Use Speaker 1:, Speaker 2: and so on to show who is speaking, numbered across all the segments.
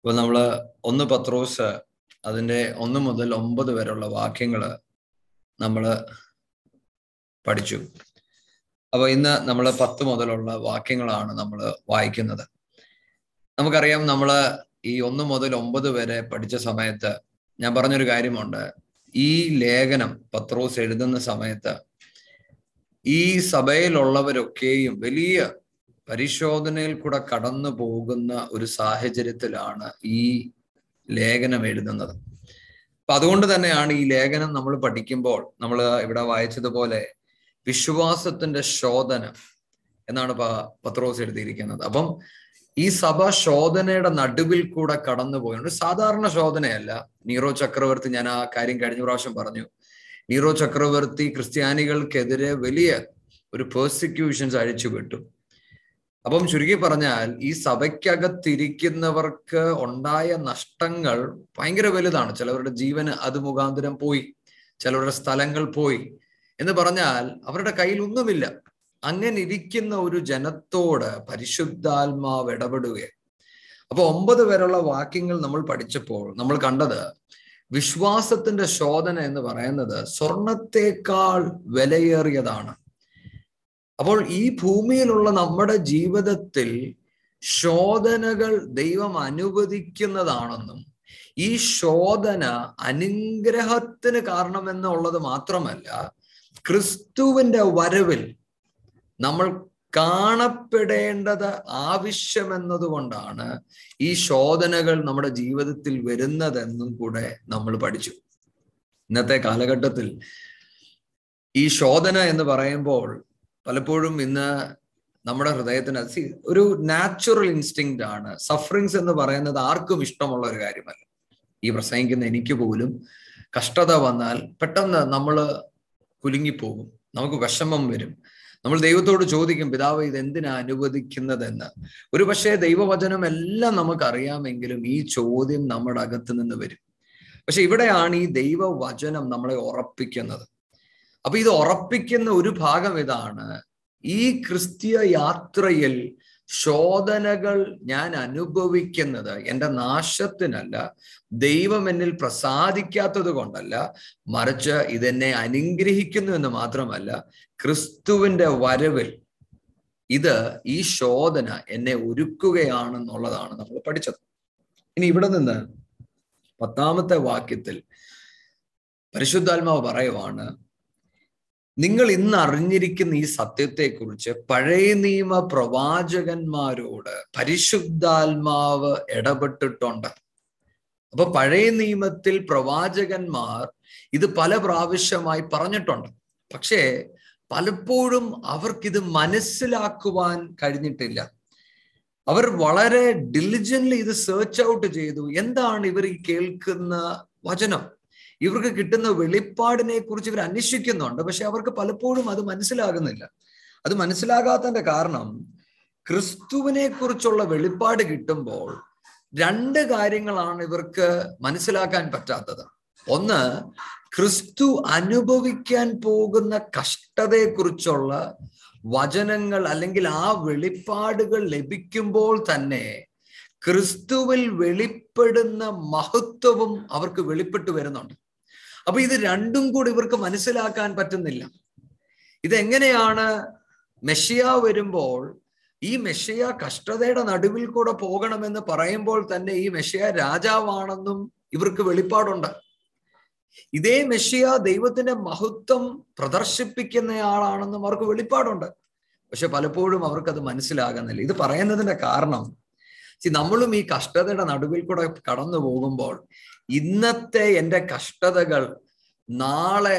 Speaker 1: ഇപ്പൊ നമ്മൾ ഒന്ന് പത്രോസ് അതിന്റെ ഒന്ന് മുതൽ ഒമ്പത് വരെയുള്ള വാക്യങ്ങൾ നമ്മൾ പഠിച്ചു. അപ്പൊ ഇന്ന് നമ്മൾ പത്ത് മുതലുള്ള വാക്യങ്ങളാണ് നമ്മൾ വായിക്കുന്നത്. നമുക്കറിയാം നമ്മൾ ഈ ഒന്ന് മുതൽ ഒമ്പത് വരെ പഠിച്ച സമയത്ത് ഞാൻ പറഞ്ഞൊരു കാര്യമുണ്ട്. ഈ ലേഖനം പത്രോസ് എഴുതുന്ന സമയത്ത് ഈ സഭയിലുള്ളവരൊക്കെയും വലിയ പരിശോധനയിൽ കൂടെ കടന്നു പോകുന്ന ഒരു സാഹചര്യത്തിലാണ് ഈ ലേഖനം എഴുതുന്നത്. അപ്പൊ അതുകൊണ്ട് തന്നെയാണ് ഈ ലേഖനം നമ്മൾ പഠിക്കുമ്പോൾ നമ്മൾ ഇവിടെ വായിച്ചതുപോലെ വിശ്വാസത്തിന്റെ ശോധന എന്നാണ് പത്രോസ് എഴുതിയിരിക്കുന്നത്. അപ്പം ഈ സഭ ശോധനയുടെ നടുവിൽ കൂടെ കടന്നു പോയുണ്ട് സാധാരണ ശോധനയല്ല. നീറോ ചക്രവർത്തി ഞാൻ ആ കാര്യം കഴിഞ്ഞ പ്രാവശ്യം പറഞ്ഞു. നീറോ ചക്രവർത്തി ക്രിസ്ത്യാനികൾക്കെതിരെ വലിയ ഒരു പേഴ്സിക്യൂഷൻസ് അഴിച്ചുവിട്ടു. അപ്പം ചുരുക്കി പറഞ്ഞാൽ ഈ സഭയ്ക്കകത്തിരിക്കുന്നവർക്ക് ഉണ്ടായ നഷ്ടങ്ങൾ ഭയങ്കര വലുതാണ്. ചിലവരുടെ ജീവന് അത് മുഖാന്തരം പോയി. ചിലവരുടെ സ്ഥലങ്ങൾ പോയി. എന്ന് പറഞ്ഞാൽ അവരുടെ കയ്യിൽ ഒന്നുമില്ല അങ്ങനെ ഇരിക്കുന്ന ഒരു ജനത്തോട് പരിശുദ്ധാത്മാവ് ഇടപെടുകയാണ്. അപ്പൊ ഒമ്പത് വരെയുള്ള വാക്യങ്ങൾ നമ്മൾ പഠിച്ചപ്പോൾ നമ്മൾ കണ്ടത് വിശ്വാസത്തിന്റെ ശോധന എന്ന് പറയുന്നത് സ്വർണത്തേക്കാൾ വിലയേറിയതാണ്. അപ്പോൾ ഈ ഭൂമിയിലുള്ള നമ്മുടെ ജീവിതത്തിൽ ശോധനകൾ ദൈവം അനുവദിക്കുന്നതാണെന്നും ഈ ശോധന അനുഗ്രഹത്തിന് കാരണമെന്നുള്ളത് മാത്രമല്ല ക്രിസ്തുവിന്റെ വരവിൽ നമ്മൾ കാണപ്പെടേണ്ടത് ആവശ്യമെന്നതുകൊണ്ടാണ് ഈ ശോധനകൾ നമ്മുടെ ജീവിതത്തിൽ വരുന്നതെന്നും കൂടെ നമ്മൾ പഠിച്ചു. ഇന്നത്തെ കാലഘട്ടത്തിൽ ഈ ശോധന എന്ന് പറയുമ്പോൾ പലപ്പോഴും ഇന്ന് നമ്മുടെ ഹൃദയത്തിന് ഒരു നാച്ചുറൽ ഇൻസ്റ്റിങ് ആണ്. സഫറിങ്സ് എന്ന് പറയുന്നത് ആർക്കും ഇഷ്ടമുള്ള ഒരു കാര്യമല്ല. ഈ പ്രസംഗിക്കുന്ന എനിക്ക് പോലും കഷ്ടത വന്നാൽ പെട്ടെന്ന് നമ്മൾ കുലുങ്ങിപ്പോകും. നമുക്ക് വിഷമം വരും. നമ്മൾ ദൈവത്തോട് ചോദിക്കും പിതാവ് ഇത് എന്തിനാ അനുവദിക്കുന്നതെന്ന്? ഒരു പക്ഷേ ദൈവവചനം എല്ലാം നമുക്ക് അറിയാമെങ്കിലും ഈ ചോദ്യം നമ്മുടെ അകത്ത് നിന്ന് വരും. പക്ഷെ ഇവിടെയാണ് ഈ ദൈവവചനം നമ്മളെ ഉറപ്പിക്കുന്നത്. അപ്പൊ ഇത് ഉറപ്പിക്കുന്ന ഒരു ഭാഗം ഇതാണ്. ഈ ക്രിസ്തീയ യാത്രയിൽ ശോധനകൾ ഞാൻ അനുഭവിക്കുന്നത് എന്റെ നാശത്തിനല്ല ദൈവം എന്നിൽ പ്രസാദിക്കാത്തത് കൊണ്ടല്ല മറിച്ച് ഇതെന്നെ അനുഗ്രഹിക്കുന്നു എന്ന് മാത്രമല്ല ക്രിസ്തുവിന്റെ വരവിൽ ഇത് ഈ ശോധന എന്നെ ഒരുക്കുകയാണെന്നുള്ളതാണ് നമ്മൾ പഠിച്ചത്. ഇനി ഇവിടെ നിന്ന് പത്താമത്തെ വാക്യത്തിൽ പരിശുദ്ധാത്മാവ് പറയുവാണ് നിങ്ങൾ ഇന്ന് അറിഞ്ഞിരിക്കുന്ന ഈ സത്യത്തെക്കുറിച്ച് പഴയ നിയമ പ്രവാചകന്മാരോട് പരിശുദ്ധാത്മാവ് ഇടപെട്ടിട്ടുണ്ട്. അപ്പൊ പഴയ നിയമത്തിൽ പ്രവാചകന്മാർ ഇത് പല പ്രാവശ്യമായി പറഞ്ഞിട്ടുണ്ട്. പക്ഷേ പലപ്പോഴും അവർക്കിത് മനസ്സിലാക്കുവാൻ കഴിഞ്ഞിട്ടില്ല. അവർ വളരെ ഡിലിജന്റ്ലി ഇത് സെർച്ച് ഔട്ട് ചെയ്തു. എന്താണ് ഇവർ ഈ കേൾക്കുന്ന വചനം? ഇവർക്ക് കിട്ടുന്ന വെളിപ്പാടിനെ കുറിച്ച് ഇവർ അന്വേഷിക്കുന്നുണ്ട്. പക്ഷെ അവർക്ക് പലപ്പോഴും അത് മനസ്സിലാകുന്നില്ല. അത് മനസ്സിലാകാത്തതിന്റെ കാരണം ക്രിസ്തുവിനെ കുറിച്ചുള്ള വെളിപ്പാട് കിട്ടുമ്പോൾ രണ്ട് കാര്യങ്ങളാണ് ഇവർക്ക് മനസ്സിലാക്കാൻ പറ്റാത്തത്. ഒന്ന് ക്രിസ്തു അനുഭവിക്കാൻ പോകുന്ന കഷ്ടതയെക്കുറിച്ചുള്ള വചനങ്ങൾ അല്ലെങ്കിൽ ആ വെളിപ്പാടുകൾ ലഭിക്കുമ്പോൾ തന്നെ ക്രിസ്തുവിൽ വെളിപ്പെടുന്ന മഹത്വവും അവർക്ക് വെളിപ്പെട്ടു വരുന്നുണ്ട്. അപ്പൊ ഇത് രണ്ടും കൂടി ഇവർക്ക് മനസ്സിലാക്കാൻ പറ്റുന്നില്ല. ഇതെങ്ങനെയാണ് മെഷിയ വരുമ്പോൾ ഈ മെഷിയ കഷ്ടതയുടെ നടുവിൽ കൂടെ പോകണമെന്ന് പറയുമ്പോൾ തന്നെ ഈ മെഷിയ രാജാവാണെന്നും ഇവർക്ക് വെളിപ്പാടുണ്ട്. ഇതേ മെഷിയ ദൈവത്തിന്റെ മഹത്വം പ്രദർശിപ്പിക്കുന്നയാളാണെന്നും അവർക്ക് വെളിപ്പാടുണ്ട്. പക്ഷെ പലപ്പോഴും അവർക്കത് മനസ്സിലാകുന്നില്ല. ഇത് പറയുന്നതിന്റെ കാരണം നമ്മളും ഈ കഷ്ടതയുടെ നടുവിൽ കൂടെ കടന്നു പോകുമ്പോൾ ഇന്നത്തെ എന്റെ കഷ്ടതകൾ നാളെ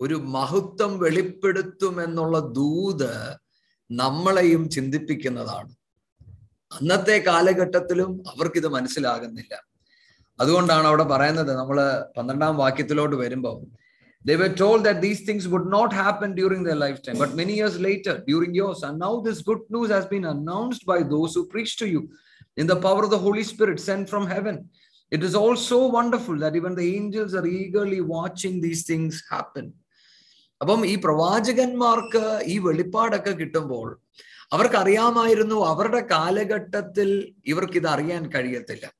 Speaker 1: ഒരു മഹത്വം വെളിപ്പെടുത്തുമെന്നുള്ള ദൂത് നമ്മളെയും ചിന്തിപ്പിക്കുന്നതാണ് അന്നത്തെ കാലഘട്ടത്തിലും അവർക്കിത് മനസ്സിലാകുന്നില്ല അതുകൊണ്ടാണ് അവിടെ പറയുന്നത് നമ്മൾ പന്ത്രണ്ടാം വാക്യത്തിലോട്ട് വരുമ്പോൾ They were told that these things would not happen during their lifetime, but many years later, during yours. And now this good news has been announced by those who preach to you in the power of the Holy Spirit sent from heaven. It is also wonderful that even the angels are eagerly watching these things happen. അപ്പം ഈ പ്രവാചകന്മാർക്ക് ഈ വെളിപ്പാടൊക്കെ കിട്ടുമ്പോൾ അവർക്ക് അറിയാമായിരുന്നു അവരുടെ കാലഘട്ടത്തിൽ ഇവർക്ക് ഇത് അറിയാൻ കഴിയത്തില്ല.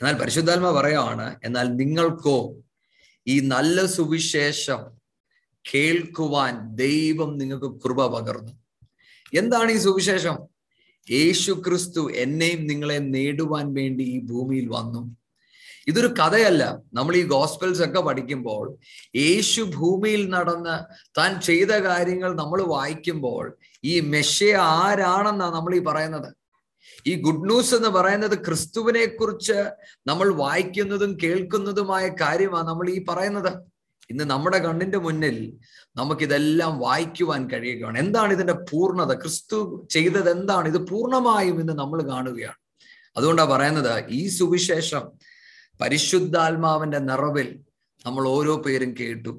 Speaker 1: എന്നാൽ പരിശുദ്ധാത്മ പറയാണ് എന്നാൽ നിങ്ങൾക്കോ ഈ നല്ല സുവിശേഷം കേൾക്കുവാൻ ദൈവം നിങ്ങൾക്ക് കൃപ പകർന്നു. എന്താണ് ഈ സുവിശേഷം? യേശു ക്രിസ്തു എന്നെയും നിങ്ങളെ നേടുവാൻ വേണ്ടി ഈ ഭൂമിയിൽ വന്നു. ഇതൊരു കഥയല്ല. നമ്മൾ ഈ ഗോസ്പെൽസ് ഒക്കെ പഠിക്കുമ്പോൾ യേശു ഭൂമിയിൽ നടന്ന് താൻ ചെയ്ത കാര്യങ്ങൾ നമ്മൾ വായിക്കുമ്പോൾ ഈ മെഷ ആരാണെന്നാണ് നമ്മൾ ഈ പറയുന്നത്? ഈ ഗുഡ് ന്യൂസ് എന്ന് പറയുന്നത് ക്രിസ്തുവിനെ കുറിച്ച് നമ്മൾ വായിക്കുന്നതും കേൾക്കുന്നതുമായ കാര്യമാണ് നമ്മൾ ഈ പറയുന്നത്. ഇന്ന് നമ്മുടെ കണ്ണിന്റെ മുന്നിൽ നമുക്കിതെല്ലാം വായിക്കുവാൻ കഴിയുകയാണ്. എന്താണ് ഇതിന്റെ പൂർണത? ക്രിസ്തു ചെയ്തത് എന്താണ് ഇത് പൂർണമായും ഇന്ന് നമ്മൾ കാണുകയാണ്. അതുകൊണ്ടാണ് പറയുന്നത് ഈ സുവിശേഷം പരിശുദ്ധാത്മാവിന്റെ നിറവിൽ നമ്മൾ ഓരോ പേരും കേട്ടു.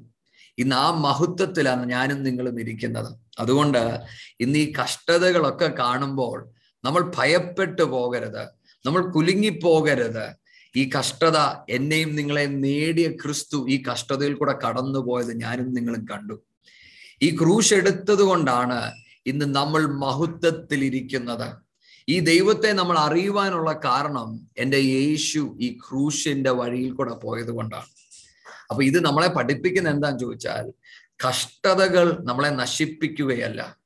Speaker 1: ഇന്ന് ആ മഹത്വത്തിലാണ് ഞാനും നിങ്ങളും ഇരിക്കുന്നത്. അതുകൊണ്ട് ഇന്ന് ഈ കഷ്ടതകളൊക്കെ കാണുമ്പോൾ നമ്മൾ ഭയപ്പെട്ടു പോകരുത്. നമ്മൾ കുലുങ്ങിപ്പോകരുത് ഈ കഷ്ടത എന്നെയും നിങ്ങളെ നേടിയ ക്രിസ്തു ഈ കഷ്ടതയിൽ കൂടെ കടന്നുപോയത് ഞാനും നിങ്ങളും കണ്ടു. ഈ ക്രൂശ് എടുത്തത് കൊണ്ടാണ് ഇന്ന് നമ്മൾ മഹത്വത്തിൽ ഇരിക്കുന്നത് ഈ ദൈവത്തെ നമ്മൾ അറിയുവാനുള്ള കാരണം എന്റെ യേശു ഈ ക്രൂശിന്റെ വഴിയിൽ കൂടെ പോയത് കൊണ്ടാണ്. അപ്പൊ ഇത് നമ്മളെ പഠിപ്പിക്കുന്ന എന്താന്ന് ചോദിച്ചാൽ കഷ്ടതകൾ നമ്മളെ നശിപ്പിക്കുകയല്ല.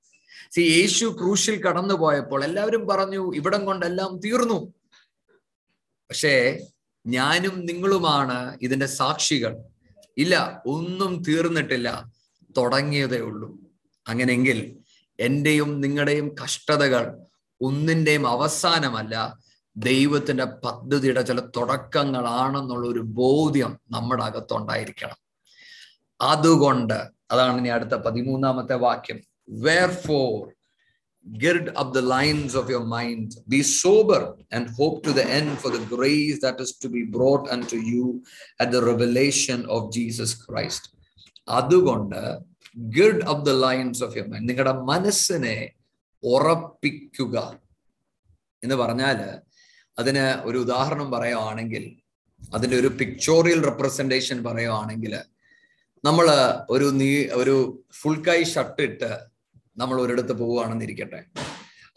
Speaker 1: സി യേശു ക്രൂശിൽ കടന്നു പോയപ്പോൾ എല്ലാവരും പറഞ്ഞു ഇവിടം കൊണ്ടെല്ലാം തീർന്നു. പക്ഷേ ഞാനും നിങ്ങളുമാണ് ഇതിന്റെ സാക്ഷികൾ. ഇല്ല ഒന്നും തീർന്നിട്ടില്ല. തുടങ്ങിയതേ ഉള്ളൂ. അങ്ങനെങ്കിൽ എന്റെയും നിങ്ങളുടെയും കഷ്ടതകൾ ഒന്നിന്റെയും അവസാനമല്ല ദൈവത്തിന്റെ പദ്ധതിയുടെ ചില തുടക്കങ്ങളാണെന്നുള്ള ഒരു ബോധ്യം നമ്മുടെ അകത്തുണ്ടായിരിക്കണം അതുകൊണ്ട് അതാണ് ഇനി അടുത്ത പതിമൂന്നാമത്തെ വാക്യം. Wherefore gird up the lines of your mind. Be sober and hope to the end for the grace that is to be brought unto you at the revelation of jesus christ. അതുകൊണ്ട് gird up the loins of your mind നിങ്ങളുടെ മനസ്സിനെ ഉറപ്പിക്കുക എന്ന് പറഞ്ഞാൽ അതിന് ഒരു ഉദാഹരണം പറയുകയാണെങ്കിൽ അതിന്റെ ഒരു പിക്ചോറിയൽ റെപ്രസെന്റേഷൻ പറയുകയാണെങ്കിൽ നമ്മൾ ഒരു നീ ഒരു ഫുൾ കൈ ഷർട്ട് ഇട്ട് നമ്മൾ ഒരിടത്ത് പോവുകയാണെന്നിരിക്കട്ടെ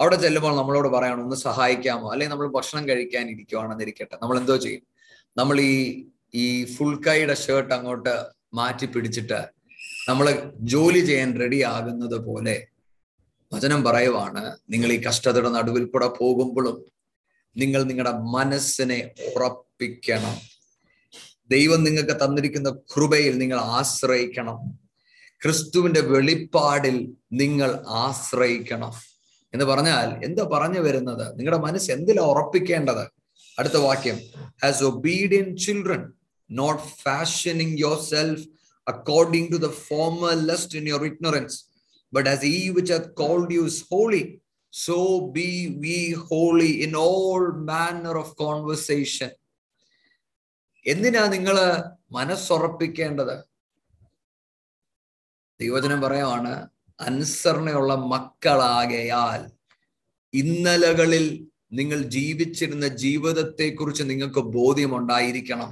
Speaker 1: അവിടെ ചെല്ലുമ്പോൾ നമ്മളോട് പറയണം ഒന്ന് സഹായിക്കാമോ? അല്ലെങ്കിൽ നമ്മൾ ഭക്ഷണം കഴിക്കാൻ ഇരിക്കുവാണെന്നിരിക്കട്ടെ നമ്മൾ എന്തോ ചെയ്യും? നമ്മൾ ഈ ഈ ഫുൾ കൈയുടെ ഷർട്ട് അങ്ങോട്ട് മാറ്റി പിടിച്ചിട്ട് നമ്മൾ ജോലി ചെയ്യാൻ റെഡി ആകുന്നത് പോലെ വചനം പറയുവാണ് നിങ്ങൾ ഈ കഷ്ടതയുടെ നടുവിൽ കൂടെ പോകുമ്പോഴും നിങ്ങൾ നിങ്ങളുടെ മനസ്സിനെ ഉറപ്പിക്കണം. ദൈവം നിങ്ങൾക്ക് തന്നിരിക്കുന്ന കൃപയിൽ നിങ്ങൾ ആശ്രയിക്കണം. ക്രിസ്തുവിന്റെ വെളിപ്പാടിൽ നിങ്ങൾ ആശ്രയിക്കണം. എന്ന് പറഞ്ഞാൽ എന്താ പറഞ്ഞു വരുന്നത്? നിങ്ങളുടെ മനസ്സ് എന്തിലാ ഉറപ്പിക്കേണ്ടത്? അടുത്ത വാക്യം. As obedient children not fashioning yourself according to the former lusts in your ignorance but as he which hath called you is holy, so be we holy in all manner of conversation. എന്തിനാ നിങ്ങൾ മനസ്സുറപ്പിക്കേണ്ടത് ദൈവചനം പറയുവാണ് അനുസരണയുള്ള മക്കളാകയാൽ ഇന്നലകളിൽ നിങ്ങൾ ജീവിച്ചിരുന്ന ജീവിതത്തെക്കുറിച്ച് നിങ്ങൾക്ക് ബോധ്യമുണ്ടായിരിക്കണം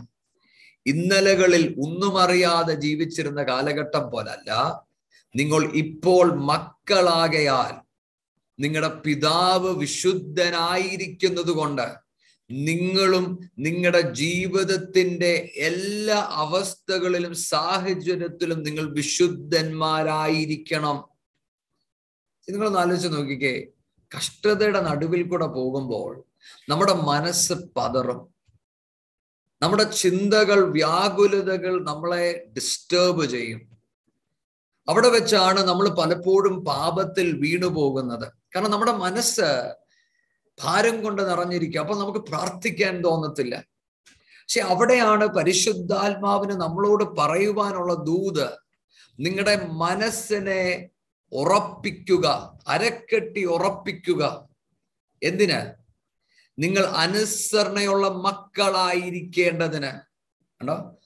Speaker 1: ഇന്നലകളിൽ ഒന്നും അറിയാതെ ജീവിച്ചിരുന്ന കാലഘട്ടം പോലല്ല നിങ്ങൾ ഇപ്പോൾ മക്കളാകയാൽ നിങ്ങളുടെ പിതാവ് വിശുദ്ധനായിരിക്കുന്നത് കൊണ്ട് നിങ്ങളും നിങ്ങളുടെ ജീവിതത്തിന്റെ എല്ലാ അവസ്ഥകളിലും സാഹചര്യത്തിലും നിങ്ങൾ വിശുദ്ധന്മാരായിരിക്കണം. നിങ്ങളൊന്ന് ആലോചിച്ച് നോക്കിക്കേ. കഷ്ടതയുടെ നടുവിൽ കൂടെ പോകുമ്പോൾ നമ്മുടെ മനസ്സ് പതറും. നമ്മുടെ ചിന്തകൾ വ്യാകുലതകൾ നമ്മളെ ഡിസ്റ്റേബ് ചെയ്യും. അവിടെ വെച്ചാണ് നമ്മൾ പലപ്പോഴും പാപത്തിൽ വീണു പോകുന്നത്. കാരണം നമ്മുടെ മനസ്സ് ഭാരം കൊണ്ട് നിറഞ്ഞിരിക്കുക അപ്പൊ നമുക്ക് പ്രാർത്ഥിക്കാൻ തോന്നത്തില്ല. പക്ഷെ അവിടെയാണ് പരിശുദ്ധാത്മാവിന് നമ്മളോട് പറയുവാനുള്ള ദൂത്. നിങ്ങളുടെ മനസ്സിനെ ഉറപ്പിക്കുക അരക്കെട്ടി ഉറപ്പിക്കുക. എന്തിന്? നിങ്ങൾ അനുസരണയുള്ള മക്കളായിരിക്കേണ്ടതിന്. കണ്ടോ?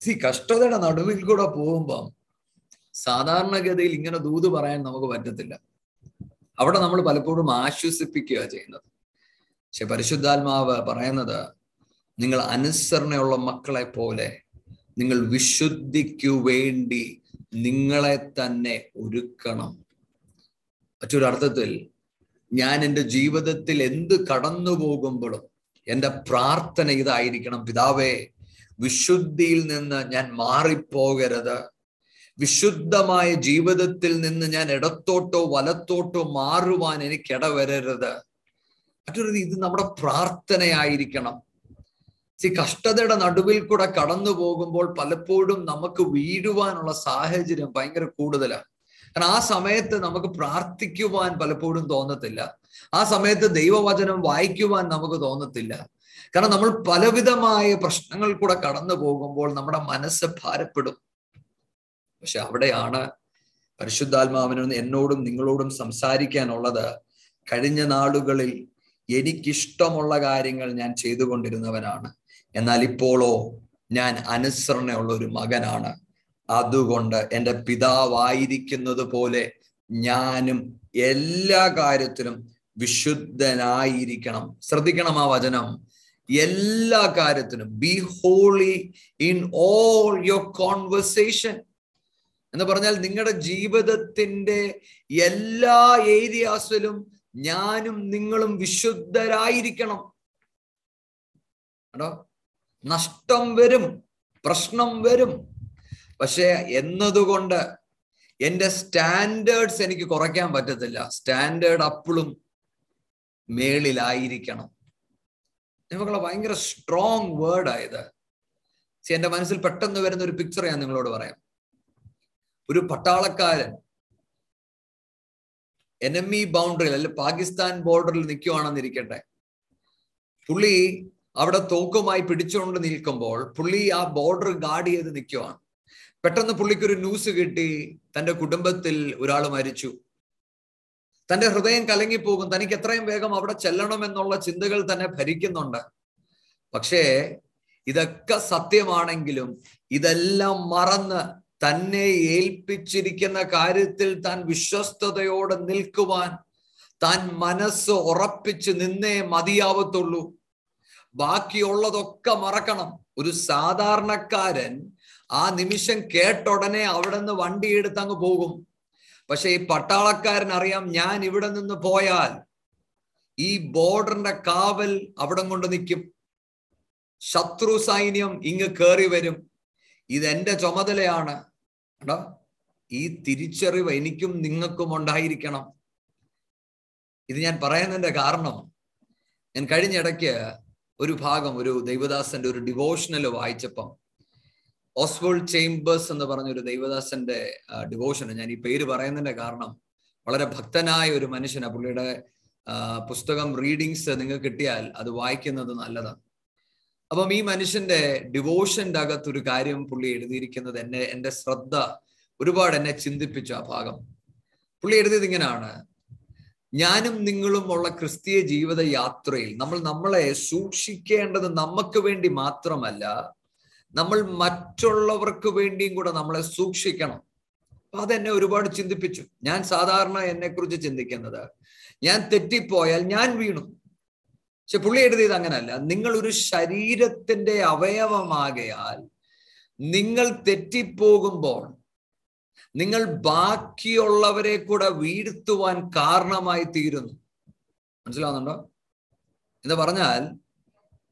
Speaker 1: സി കഷ്ടതയുടെ നടുവിൽ കൂടെ പോകുമ്പം സാധാരണഗതിയിൽ ഇങ്ങനെ ദൂത് പറയാൻ നമുക്ക് പറ്റത്തില്ല. അവിടെ നമ്മൾ പലപ്പോഴും ആശ്വസിപ്പിക്കുക ചെയ്യുന്നത്. പക്ഷെ പരിശുദ്ധാത്മാവ് പറയുന്നത് നിങ്ങൾ അനുസരണയുള്ള മക്കളെ പോലെ നിങ്ങൾ വിശുദ്ധിക്കു വേണ്ടി നിങ്ങളെ തന്നെ ഒരുക്കണം. മറ്റൊരർത്ഥത്തിൽ ഞാൻ എന്റെ ജീവിതത്തിൽ എന്ത് കടന്നു പോകുമ്പോഴും എന്റെ പ്രാർത്ഥന ഇതായിരിക്കണം. പിതാവേ വിശുദ്ധിയിൽ നിന്ന് ഞാൻ മാറിപ്പോകരുത്. വിശുദ്ധമായ ജീവിതത്തിൽ നിന്ന് ഞാൻ ഇടത്തോട്ടോ വലത്തോട്ടോ മാറുവാൻ എനിക്ക് ഇടവരരുത്. മറ്റൊരു ഇത് നമ്മുടെ പ്രാർത്ഥനയായിരിക്കണം. ഈ കഷ്ടതയുടെ നടുവിൽ കൂടെ കടന്നു പോകുമ്പോൾ പലപ്പോഴും നമുക്ക് വീഴുവാനുള്ള സാഹചര്യം ഭയങ്കര കൂടുതലാണ് കാരണം ആ സമയത്ത് നമുക്ക് പ്രാർത്ഥിക്കുവാൻ പലപ്പോഴും തോന്നത്തില്ല. ആ സമയത്ത് ദൈവവചനം വായിക്കുവാൻ നമുക്ക് തോന്നത്തില്ല. കാരണം നമ്മൾ പലവിധമായ പ്രശ്നങ്ങൾ കൂടെ കടന്നു പോകുമ്പോൾ നമ്മുടെ മനസ്സ് ഭാരപ്പെടും. പക്ഷെ അവിടെയാണ് പരിശുദ്ധാത്മാവിനൊന്ന് എന്നോടും നിങ്ങളോടും സംസാരിക്കാനുള്ളത്. കഴിഞ്ഞ നാളുകളിൽ എനിക്കിഷ്ടമുള്ള കാര്യങ്ങൾ ഞാൻ ചെയ്തുകൊണ്ടിരുന്നവനാണ്. എന്നാൽ ഇപ്പോളോ ഞാൻ അനുസരണയുള്ള ഒരു മകനാണ്. അതുകൊണ്ട് എന്റെ പിതാവായിരിക്കുന്നത് പോലെ ഞാനും എല്ലാ കാര്യത്തിലും വിശുദ്ധനായിരിക്കണം. ശ്രദ്ധിക്കണം ആ വചനം. എല്ലാ കാര്യത്തിനും be holy in all your conversation എന്ന് പറഞ്ഞാൽ നിങ്ങളുടെ ജീവിതത്തിന്റെ എല്ലാ ഏരിയാസിലും ഞാനും നിങ്ങളും വിശുദ്ധരായിരിക്കണം. കേട്ടോ നഷ്ടം വരും പ്രശ്നം വരും. പക്ഷെ എന്നതുകൊണ്ട് എന്റെ സ്റ്റാൻഡേർഡ്സ് എനിക്ക് കുറയ്ക്കാൻ പറ്റത്തില്ല. സ്റ്റാൻഡേർഡ് അപ്പോഴും മേളിലായിരിക്കണം. നിങ്ങളെ ഭയങ്കര സ്ട്രോങ് വേർഡ് ആയത് എന്റെ മനസ്സിൽ പെട്ടെന്ന് വരുന്ന ഒരു പിക്ചർ ഞാൻ നിങ്ങളോട് പറയാം. ഒരു പട്ടാളക്കാരൻ എനമി ബൗണ്ടറിയിൽ അല്ലെ പാകിസ്ഥാൻ ബോർഡറിൽ നിൽക്കുവാണെന്നിരിക്കട്ടെ പുള്ളി അവിടെ തോക്കുമായി പിടിച്ചുകൊണ്ട് നിൽക്കുമ്പോൾ പുള്ളി ആ ബോർഡർ ഗാർഡ് ചെയ്ത് നിൽക്കുവാണ് പെട്ടെന്ന് പുള്ളിക്കൊരു ന്യൂസ് കിട്ടി തന്റെ കുടുംബത്തിൽ ഒരാൾ മരിച്ചു. തന്റെ ഹൃദയം കലങ്ങിപ്പോകും തനിക്ക് എത്രയും വേഗം അവിടെ ചെല്ലണമെന്നുള്ള ചിന്തകൾ തന്നെ ഭരിക്കുന്നുണ്ട്. പക്ഷേ ഇതൊക്കെ സത്യമാണെങ്കിലും ഇതെല്ലാം മറന്ന് തന്നെ ഏൽപ്പിച്ചിരിക്കുന്ന കാര്യത്തിൽ താൻ വിശ്വസ്തയോടെ നിൽക്കുവാൻ താൻ മനസ്സ് ഉറപ്പിച്ച് നിന്നേ മതിയാവത്തുള്ളൂ. ബാക്കിയുള്ളതൊക്കെ മറക്കണം. ഒരു സാധാരണക്കാരൻ ആ നിമിഷം കേട്ടുടനെ അവിടെ നിന്ന് വണ്ടി എടുത്ത് അങ്ങ് പോകും. പക്ഷെ ഈ പട്ടാളക്കാരൻ അറിയാം ഞാൻ ഇവിടെ നിന്ന് പോയാൽ ഈ ബോർഡറിന്റെ കാവൽ അവിടെ കൊണ്ട് നിൽക്കും. ശത്രു സൈന്യം ഇങ്ങ് കയറി വരും. ഇതെന്റെ ചുമതലയാണ്. കേട്ടോ ഈ തിരിച്ചറിവ് എനിക്കും നിങ്ങൾക്കും ഉണ്ടായിരിക്കണം. ഇത് ഞാൻ പറയുന്നതിന്റെ കാരണം ഞാൻ കഴിഞ്ഞ ഇടയ്ക്ക് ഒരു ഭാഗം ഒരു ദൈവദാസന്റെ ഒരു ഡിവോഷണൽ വായിച്ചപ്പം ഓസ്വോൾ ചേംബേഴ്സ് എന്ന് പറഞ്ഞ ഒരു ദൈവദാസന്റെ ഡിവോഷൻ ഞാൻ ഈ പേര് പറയുന്നതിന്റെ കാരണം വളരെ ഭക്തനായ ഒരു മനുഷ്യനാണ് പുള്ളിയുടെ പുസ്തകം റീഡിങ്സ് നിങ്ങൾക്ക് കിട്ടിയാൽ അത് വായിക്കുന്നത് നല്ലതാണ്. അപ്പം ഈ മനുഷ്യന്റെ ഡിവോഷന്റെ ഒരു കാര്യം പുള്ളി എഴുതിയിരിക്കുന്നത് എന്നെ എന്റെ ശ്രദ്ധ ഒരുപാട് എന്നെ ചിന്തിപ്പിച്ചു ആ ഭാഗം. പുള്ളി എഴുതിയത് ഇങ്ങനെയാണ്. ഞാനും നിങ്ങളും ഉള്ള ക്രിസ്തീയ ജീവിത യാത്രയിൽ നമ്മൾ നമ്മളെ സൂക്ഷിക്കേണ്ടത് നമുക്ക് വേണ്ടി മാത്രമല്ല നമ്മൾ മറ്റുള്ളവർക്ക് വേണ്ടിയും കൂടെ നമ്മളെ സൂക്ഷിക്കണം. അപ്പൊ അതെന്നെ ഒരുപാട് ചിന്തിപ്പിച്ചു. ഞാൻ സാധാരണ എന്നെ കുറിച്ച് ചിന്തിക്കുന്നത് ഞാൻ തെറ്റിപ്പോയാൽ ഞാൻ വീണു. പക്ഷെ പുള്ളി എഴുതിയത് അങ്ങനല്ല. നിങ്ങൾ ഒരു ശരീരത്തിന്റെ അവയവമാകയാൽ നിങ്ങൾ തെറ്റിപ്പോകുമ്പോൾ നിങ്ങൾ ബാക്കിയുള്ളവരെ കൂടെ വീഴ്ത്തുവാൻ കാരണമായി തീരുന്നു. മനസ്സിലാവുന്നുണ്ടോ? എന്ന് പറഞ്ഞാൽ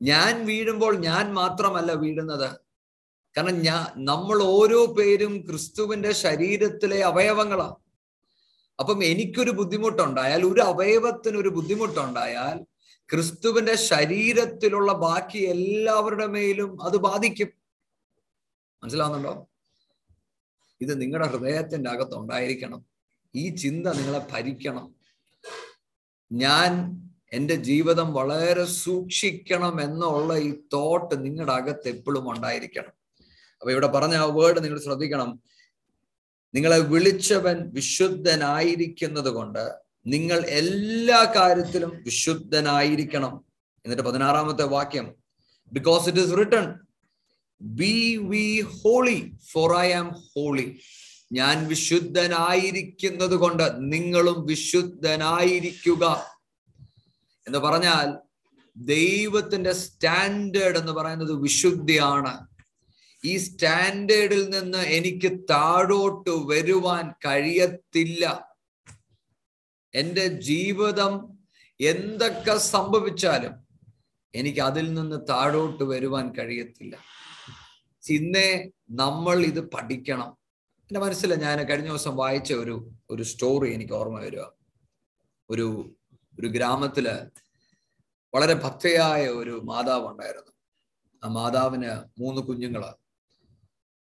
Speaker 1: ഞാൻ വീഴുമ്പോൾ ഞാൻ മാത്രമല്ല വീഴുന്നത്. കാരണം ഞാൻ നമ്മൾ ഓരോ പേരും ക്രിസ്തുവിന്റെ ശരീരത്തിലെ അവയവങ്ങളാണ് അപ്പം എനിക്കൊരു ബുദ്ധിമുട്ടുണ്ടായാൽ ഒരു അവയവത്തിനൊരു ബുദ്ധിമുട്ടുണ്ടായാൽ ക്രിസ്തുവിന്റെ ശരീരത്തിലുള്ള ബാക്കി എല്ലാവരുടെ മേലും അത് ബാധിക്കും. മനസ്സിലാവുന്നുണ്ടോ? ഇത് നിങ്ങളുടെ ഹൃദയത്തിന്റെ അകത്ത് ഉണ്ടായിരിക്കണം. ഈ ചിന്ത നിങ്ങളെ ഭരിക്കണം. ഞാൻ എന്റെ ജീവിതം വളരെ സൂക്ഷിക്കണം എന്നുള്ള ഈ തോട്ട് നിങ്ങളുടെ അകത്ത് എപ്പോഴും ഉണ്ടായിരിക്കണം. അപ്പൊ ഇവിടെ പറഞ്ഞ ആ വേർഡ് നിങ്ങൾ ശ്രദ്ധിക്കണം. നിങ്ങളെ വിളിച്ചവൻ വിശുദ്ധനായിരിക്കുന്നത് കൊണ്ട് നിങ്ങൾ എല്ലാ കാര്യത്തിലും വിശുദ്ധനായിരിക്കണം. എന്നിട്ട് പതിനാറാമത്തെ വാക്യം. Because it is written be ye holy for I am holy ഞാൻ വിശുദ്ധനായിരിക്കുന്നത് കൊണ്ട് നിങ്ങളും വിശുദ്ധനായിരിക്കുക. എന്ന് പറഞ്ഞാൽ ദൈവത്തിന്റെ സ്റ്റാൻഡേർഡ് എന്ന് പറയുന്നത് വിശുദ്ധിയാണ്. ഈ സ്റ്റാൻഡേർഡിൽ നിന്ന് എനിക്ക് താഴോട്ട് വരുവാൻ കഴിയത്തില്ല. എന്റെ ജീവിതം എന്തൊക്കെ സംഭവിച്ചാലും എനിക്ക് അതിൽ നിന്ന് താഴോട്ട് വരുവാൻ കഴിയത്തില്ല. ഇന്നേ നമ്മൾ ഇത് പഠിക്കണം. എന്റെ മനസ്സിൽ ഞാൻ കഴിഞ്ഞ ദിവസം വായിച്ച ഒരു ഒരു സ്റ്റോറി എനിക്ക് ഓർമ്മ വരിക ഒരു ഒരു ഗ്രാമത്തിൽ വളരെ ഭക്തയായ ഒരു മാതാവ് ഉണ്ടായിരുന്നു. ആ മാതാവിന് മൂന്ന് കുഞ്ഞുങ്ങൾ.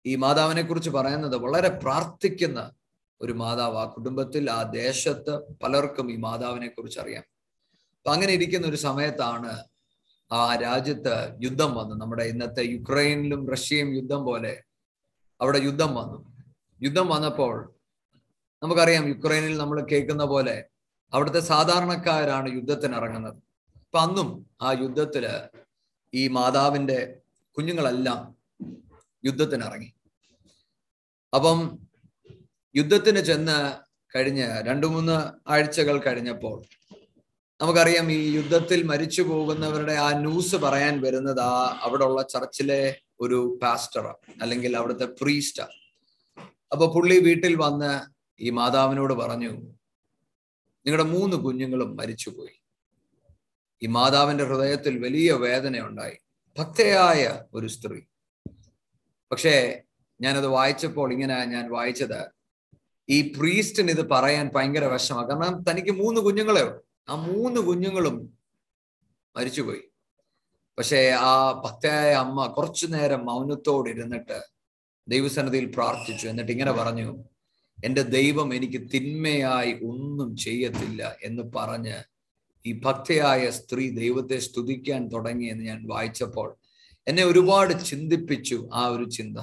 Speaker 1: ഈ മാതാവിനെ കുറിച്ച് പറയുന്നത് വളരെ പ്രാർത്ഥിക്കുന്ന ഒരു മാതാവ് ആ കുടുംബത്തിൽ ആ ദേശത്ത് പലർക്കും ഈ മാതാവിനെ കുറിച്ച് അറിയാം. അപ്പൊ അങ്ങനെ ഇരിക്കുന്ന ഒരു സമയത്താണ് ആ രാജ്യത്ത് യുദ്ധം വന്നു. നമ്മുടെ ഇന്നത്തെ യുക്രൈനിലും റഷ്യയും യുദ്ധം പോലെ അവിടെ യുദ്ധം വന്നു. യുദ്ധം വന്നപ്പോൾ നമുക്കറിയാം യുക്രൈനിൽ നമ്മൾ കേൾക്കുന്ന പോലെ അവിടുത്തെ സാധാരണക്കാരാണ് യുദ്ധത്തിന് ഇറങ്ങുന്നത് അപ്പൊ അന്നും ആ യുദ്ധത്തിൽ ഈ മാതാവിന്റെ കുഞ്ഞുങ്ങളെല്ലാം യുദ്ധത്തിന് ഇറങ്ങി അപ്പം യുദ്ധത്തിന് ചെന്ന് കഴിഞ്ഞ് രണ്ടു മൂന്ന് ആഴ്ചകൾ കഴിഞ്ഞപ്പോൾ നമുക്കറിയാം ഈ യുദ്ധത്തിൽ മരിച്ചു പോകുന്നവരുടെ ആ ന്യൂസ് പറയാൻ വരുന്നത് ആ അവിടെ ഉള്ള ചർച്ചിലെ ഒരു പാസ്റ്റർ അല്ലെങ്കിൽ അവിടുത്തെ പ്രീസ്റ്റ അപ്പൊ പുള്ളി വീട്ടിൽ വന്ന് ഈ മാതാവിനോട് പറഞ്ഞു നിങ്ങളുടെ മൂന്ന് കുഞ്ഞുങ്ങളും മരിച്ചുപോയി. ഈ മാതാവിന്റെ ഹൃദയത്തിൽ വലിയ വേദന ഉണ്ടായി ഭക്തയായ ഒരു സ്ത്രീ. പക്ഷേ ഞാനത് വായിച്ചപ്പോൾ ഇങ്ങനെ ഞാൻ വായിച്ചത് ഈ പ്രീസ്റ്റിന് ഇത് പറയാൻ ഭയങ്കര വിഷമാണ് കാരണം തനിക്ക് മൂന്ന് കുഞ്ഞുങ്ങളെ ആ മൂന്ന് കുഞ്ഞുങ്ങളും മരിച്ചുപോയി. പക്ഷേ ആ ഭക്തയായ അമ്മ കുറച്ചു നേരം മൗനത്തോട് ഇരുന്നിട്ട് ദൈവസന്നതിയിൽ പ്രാർത്ഥിച്ചു. എന്നിട്ട് ഇങ്ങനെ പറഞ്ഞു എന്റെ ദൈവം എനിക്ക് തിന്മയായി ഒന്നും ചെയ്യത്തില്ല എന്ന് പറഞ്ഞ് ഈ ഭക്തയായ സ്ത്രീ ദൈവത്തെ സ്തുതിക്കാൻ തുടങ്ങി എന്ന് ഞാൻ വായിച്ചപ്പോൾ എന്നെ ഒരുപാട് ചിന്തിപ്പിച്ചു ആ ഒരു ചിന്ത.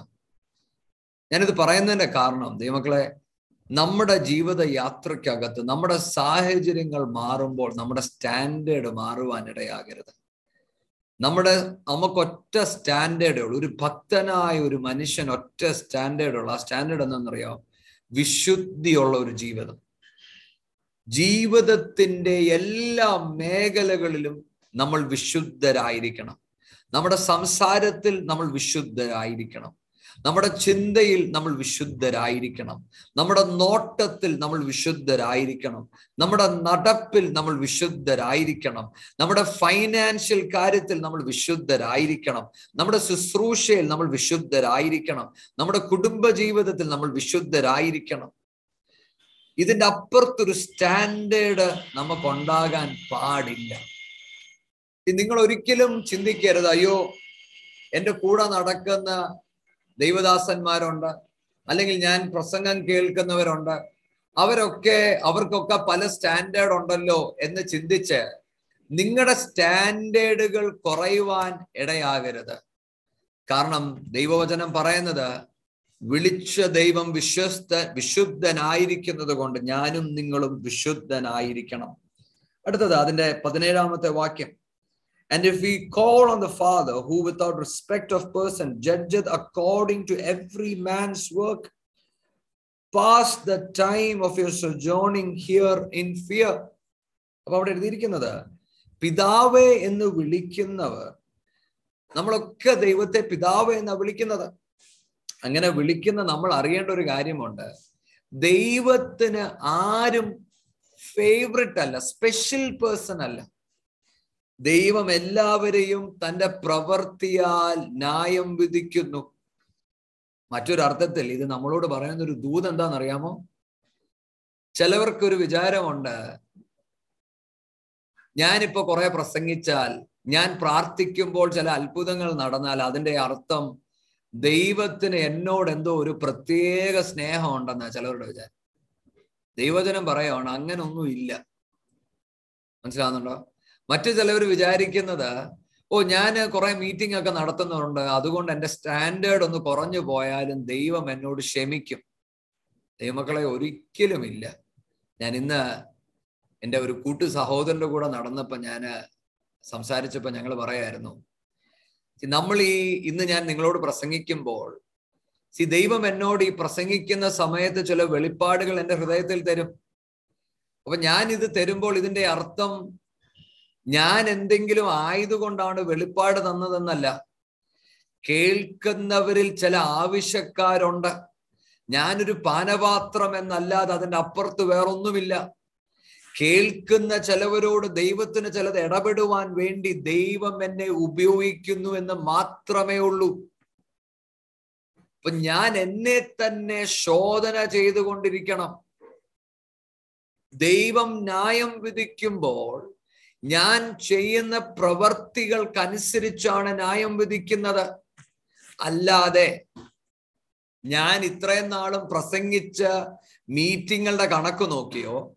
Speaker 1: ഞാനിത് പറയുന്നതിന്റെ കാരണം ദൈവമക്കളെ നമ്മുടെ ജീവിത യാത്രയ്ക്കകത്ത് നമ്മുടെ സാഹചര്യങ്ങൾ മാറുമ്പോൾ നമ്മുടെ സ്റ്റാൻഡേർഡ് മാറുവാൻ ഇടയാകരുത്. നമ്മുടെ നമുക്ക് ഒറ്റ സ്റ്റാൻഡേർഡേ ഉള്ളൂ. ഒരു ഭക്തനായ ഒരു മനുഷ്യൻ ഒറ്റ സ്റ്റാൻഡേർഡ് ഉള്ളൂ. ആ സ്റ്റാൻഡേർഡ് എന്താണെന്നറിയാം? വിശുദ്ധിയുള്ള ഒരു ജീവിതം. ജീവിതത്തിന്റെ എല്ലാ മേഖലകളിലും നമ്മൾ വിശുദ്ധരായിരിക്കണം. നമ്മുടെ സംസാരത്തിൽ നമ്മൾ വിശുദ്ധരായിരിക്കണം. നമ്മുടെ ചിന്തയിൽ നമ്മൾ വിശുദ്ധരായിരിക്കണം. നമ്മുടെ നോട്ടത്തിൽ നമ്മൾ വിശുദ്ധരായിരിക്കണം. നമ്മുടെ നടപ്പിൽ നമ്മൾ വിശുദ്ധരായിരിക്കണം. നമ്മുടെ ഫൈനാൻഷ്യൽ കാര്യത്തിൽ നമ്മൾ വിശുദ്ധരായിരിക്കണം. നമ്മുടെ ശുശ്രൂഷയിൽ നമ്മൾ വിശുദ്ധരായിരിക്കണം. നമ്മുടെ കുടുംബ ജീവിതത്തിൽ നമ്മൾ വിശുദ്ധരായിരിക്കണം. ഇതിന്റെ അപ്പുറത്തൊരു സ്റ്റാൻഡേർഡ് നമുക്കുണ്ടാകാൻ പാടില്ല. നിങ്ങൾ ഒരിക്കലും ചിന്തിക്കരുത്. അയ്യോ എന്റെ കൂടെ നടക്കുന്ന ദൈവദാസന്മാരുണ്ട് അല്ലെങ്കിൽ ഞാൻ പ്രസംഗം കേൾക്കുന്നവരുണ്ട്. അവരൊക്കെ അവർക്കൊക്കെ പല സ്റ്റാൻഡേർഡ് ഉണ്ടല്ലോ എന്ന് ചിന്തിച്ച് നിങ്ങളുടെ സ്റ്റാൻഡേർഡുകൾ കുറയുവാൻ ഇടയാകരുത്. കാരണം ദൈവവചനം പറയുന്നത് വിളിച്ച ദൈവം വിശ്വസ്ത വിശുദ്ധനായിരിക്കുന്നത് കൊണ്ട് ഞാനും നിങ്ങളും വിശുദ്ധനായിരിക്കണം. അടുത്തത് അതിന്റെ പതിനേഴാമത്തെ വാക്യം. And if we call on the Father, who without respect of person judgeth according to every man's work, pass the time of your sojourning here in fear. അപ്പൊ അവിടെ എഴുതിയിരിക്കുന്നത് പിതാവേ എന്ന് വിളിക്കുന്നവർ നമ്മളൊക്കെ ദൈവത്തെ പിതാവ് എന്നാ വിളിക്കുന്നത് അങ്ങനെ വിളിക്കുന്ന നമ്മൾ അറിയേണ്ട ഒരു കാര്യമുണ്ട് ദൈവത്തിന് ആരും ഫേവററ്റ് അല്ല സ്പെഷ്യൽ പേഴ്സൺ അല്ല ദൈവം എല്ലാവരെയും തന്റെ പ്രവർത്തിയാൽ ന്യായം വിധിക്കുന്നു. മറ്റൊരർത്ഥത്തിൽ ഇത് നമ്മളോട് പറയുന്ന ഒരു ദൂത് എന്താണെന്നറിയാമോ? ചിലവർക്കൊരു വിചാരമുണ്ട് ഞാനിപ്പോ കുറെ പ്രസംഗിച്ചാൽ ഞാൻ പ്രാർത്ഥിക്കുമ്പോൾ ചില അത്ഭുതങ്ങൾ നടന്നാൽ അതിന്റെ അർത്ഥം ദൈവത്തിന് എന്നോട് എന്തോ ഒരു പ്രത്യേക സ്നേഹം ഉണ്ടെന്നാ ചിലവരുടെ വിചാരം. ദൈവജനം പറയുകയാണ് അങ്ങനെ ഒന്നും ഇല്ല. മനസ്സിലാവുന്നുണ്ടോ? മറ്റു ചിലവർ വിചാരിക്കുന്നത് ഓ ഞാൻ കുറെ മീറ്റിംഗ് ഒക്കെ നടത്തുന്നുണ്ട്. അതുകൊണ്ട് എന്റെ സ്റ്റാൻഡേർഡ് ഒന്ന് കുറഞ്ഞു പോയാലും ദൈവം എന്നോട് ക്ഷമിക്കും. ദൈവമക്കളെ ഒരിക്കലും ഇല്ല ഞാൻ ഇന്ന് എന്റെ ഒരു കൂട്ടു സഹോദരന്റെ കൂടെ നടന്നപ്പോൾ ഞാൻ സംസാരിച്ചപ്പോൾ ഞങ്ങൾ പറയായിരുന്നു നമ്മൾ ഈ ഇന്ന് ഞാൻ നിങ്ങളോട് പ്രസംഗിക്കുമ്പോൾ സി ദൈവം എന്നോട് ഈ പ്രസംഗിക്കുന്ന സമയത്ത് ചില വെളിപ്പാടുകൾ എന്റെ ഹൃദയത്തിൽ തരും. അപ്പൊ ഞാൻ ഇത് തരുമ്പോൾ ഇതിന്റെ അർത്ഥം ഞാൻ എന്തെങ്കിലും ആയതുകൊണ്ടാണ് വെളിപ്പാട് തന്നതെന്നല്ല. കേൾക്കുന്നവരിൽ ചില ആവശ്യക്കാരുണ്ട്. ഞാനൊരു പാനപാത്രം എന്നല്ലാതെ അതിന്റെ അപ്പുറത്ത് വേറൊന്നുമില്ല. കേൾക്കുന്ന ചിലവരോട് ദൈവത്തിന് ചിലത് ഇടപെടുവാൻ വേണ്ടി ദൈവം എന്നെ ഉപയോഗിക്കുന്നു എന്ന് മാത്രമേ ഉള്ളൂ. അപ്പൊ ഞാൻ എന്നെ തന്നെ ശോധന ചെയ്തുകൊണ്ടിരിക്കണം. ദൈവം ന്യായം വിധിക്കുമ്പോൾ ഞാൻ ചെയ്യുന്ന പ്രവർത്തികൾക്കനുസരിച്ചാണ് ന്യായം വിധിക്കുന്നത്. അല്ലാതെ ഞാൻ ഇത്രയും നാളും പ്രസംഗിച്ച മീറ്റിങ്ങുകളുടെ കണക്ക് നോക്കിയോ?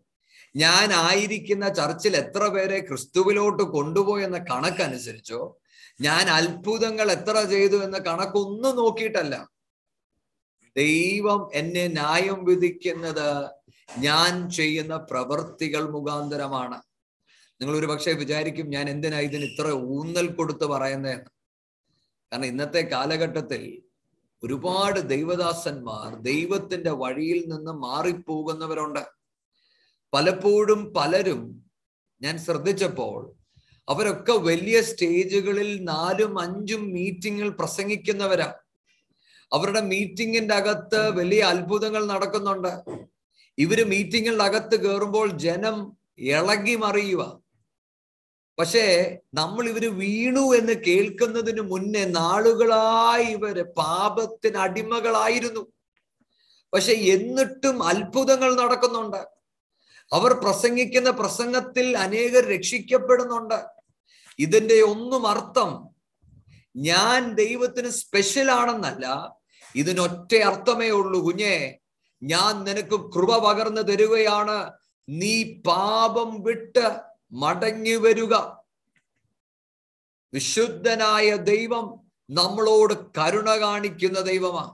Speaker 1: ഞാൻ ആയിരിക്കുന്ന ചർച്ചിൽ എത്ര പേരെ ക്രിസ്തുവിലോട്ട് കൊണ്ടുപോയെന്ന കണക്കനുസരിച്ചോ? ഞാൻ അത്ഭുതങ്ങൾ എത്ര ചെയ്തു എന്ന കണക്കൊന്നും നോക്കിയിട്ടല്ല. ദൈവം എന്നെ ന്യായം വിധിക്കുന്നത് ഞാൻ ചെയ്യുന്ന പ്രവൃത്തികൾ മുഖാന്തരമാണ്. നിങ്ങൾ ഒരു പക്ഷേ വിചാരിക്കും ഞാൻ എന്തിനാ ഇതിന് ഇത്ര ഊന്നൽ കൊടുത്ത് പറയുന്നതെന്ന് കാരണം ഇന്നത്തെ കാലഘട്ടത്തിൽ ഒരുപാട് ദൈവദാസന്മാർ ദൈവത്തിന്റെ വഴിയിൽ നിന്ന് മാറിപ്പോകുന്നവരുണ്ട്. പലപ്പോഴും പലരും ഞാൻ ശ്രദ്ധിച്ചപ്പോൾ അവരൊക്കെ വലിയ സ്റ്റേജുകളിൽ നാലും അഞ്ചും മീറ്റിങ്ങിൽ പ്രസംഗിക്കുന്നവരാ. അവരുടെ മീറ്റിങ്ങിന്റെ അകത്ത് വലിയ അത്ഭുതങ്ങൾ നടക്കുന്നുണ്ട്. ഇവർ മീറ്റിങ്ങിന്റെ അകത്ത് കയറുമ്പോൾ ജനം ഇളകി മറിയുക പക്ഷേ നമ്മൾ ഇവർ വീണു എന്ന് കേൾക്കുന്നതിന് മുന്നേ നാളുകളായി ഇവർ പാപത്തിന് അടിമകളായിരുന്നു. പക്ഷെ എന്നിട്ടും അത്ഭുതങ്ങൾ നടക്കുന്നുണ്ട്. അവർ പ്രസംഗിക്കുന്ന പ്രസംഗത്തിൽ അനേകർ രക്ഷിക്കപ്പെടുന്നുണ്ട്. ഇതിന്റെ ഒന്നും അർത്ഥം ഞാൻ ദൈവത്തിന് സ്പെഷ്യൽ ആണെന്നല്ല ഇതിനൊറ്റ അർത്ഥമേ ഉള്ളൂ. കുഞ്ഞേ ഞാൻ നിനക്ക് കൃപ പകർന്നു തരുകയാണ്. നീ പാപം വിട്ട് മടങ്ങി വരിക വിശുദ്ധനായ ദൈവം നമ്മളോട് കരുണ കാണിക്കുന്ന ദൈവമാണ്.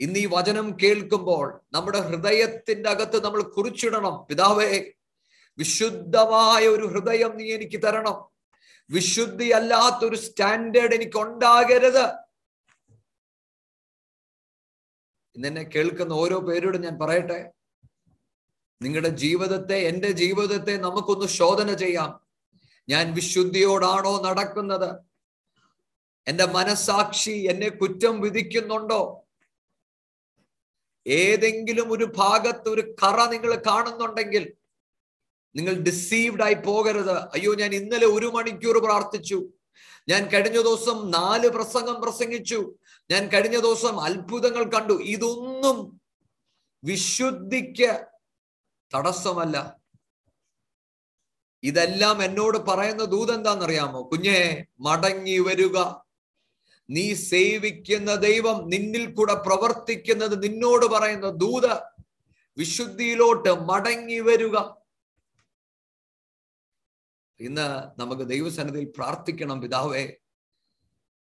Speaker 1: ഇന്ന് ഈ വചനം കേൾക്കുമ്പോൾ നമ്മുടെ ഹൃദയത്തിന്റെ അകത്ത് നമ്മൾ കുറിച്ചിടണം. പിതാവേ വിശുദ്ധമായ ഒരു ഹൃദയം നീ എനിക്ക് തരണം. വിശുദ്ധി അല്ലാത്തൊരു സ്റ്റാൻഡേർഡ് എനിക്ക് ഉണ്ടാകരുത് ഇന്നെന്നെ കേൾക്കുന്ന ഓരോ പേരോടും ഞാൻ പറയട്ടെ നിങ്ങളുടെ ജീവിതത്തെ എന്റെ ജീവിതത്തെ നമുക്കൊന്ന് ശോധന ചെയ്യാം. ഞാൻ വിശുദ്ധിയോടാണോ നടക്കുന്നത്? എന്റെ മനസാക്ഷി എന്നെ കുറ്റം വിധിക്കുന്നുണ്ടോ? ഏതെങ്കിലും ഒരു ഭാഗത്ത് ഒരു കറ നിങ്ങൾ കാണുന്നുണ്ടെങ്കിൽ നിങ്ങൾ ഡിസീവ്ഡ് ആയി പോകരുത്. അയ്യോ ഞാൻ ഇന്നലെ ഒരു മണിക്കൂർ പ്രാർത്ഥിച്ചു. ഞാൻ കഴിഞ്ഞ ദിവസം നാല് പ്രസംഗം പ്രസംഗിച്ചു. ഞാൻ കഴിഞ്ഞ ദിവസം അത്ഭുതങ്ങൾ കണ്ടു. ഇതൊന്നും വിശുദ്ധിക്ക് തടസ്സമല്ല. ഇതെല്ലാം എന്നോട് പറയുന്ന ദൂത് എന്താണെന്നറിയാമോ കുഞ്ഞെ മടങ്ങി വരിക. നീ സേവിക്കുന്ന ദൈവം നിന്നിൽ കൂടെ പ്രവർത്തിക്കുന്നത് നിന്നോട് പറയുന്ന ദൂത് വിശുദ്ധിയിലോട്ട് മടങ്ങി വരിക. ഇന്ന് നമുക്ക് ദൈവസന്നിധിയിൽ പ്രാർത്ഥിക്കണം പിതാവേ.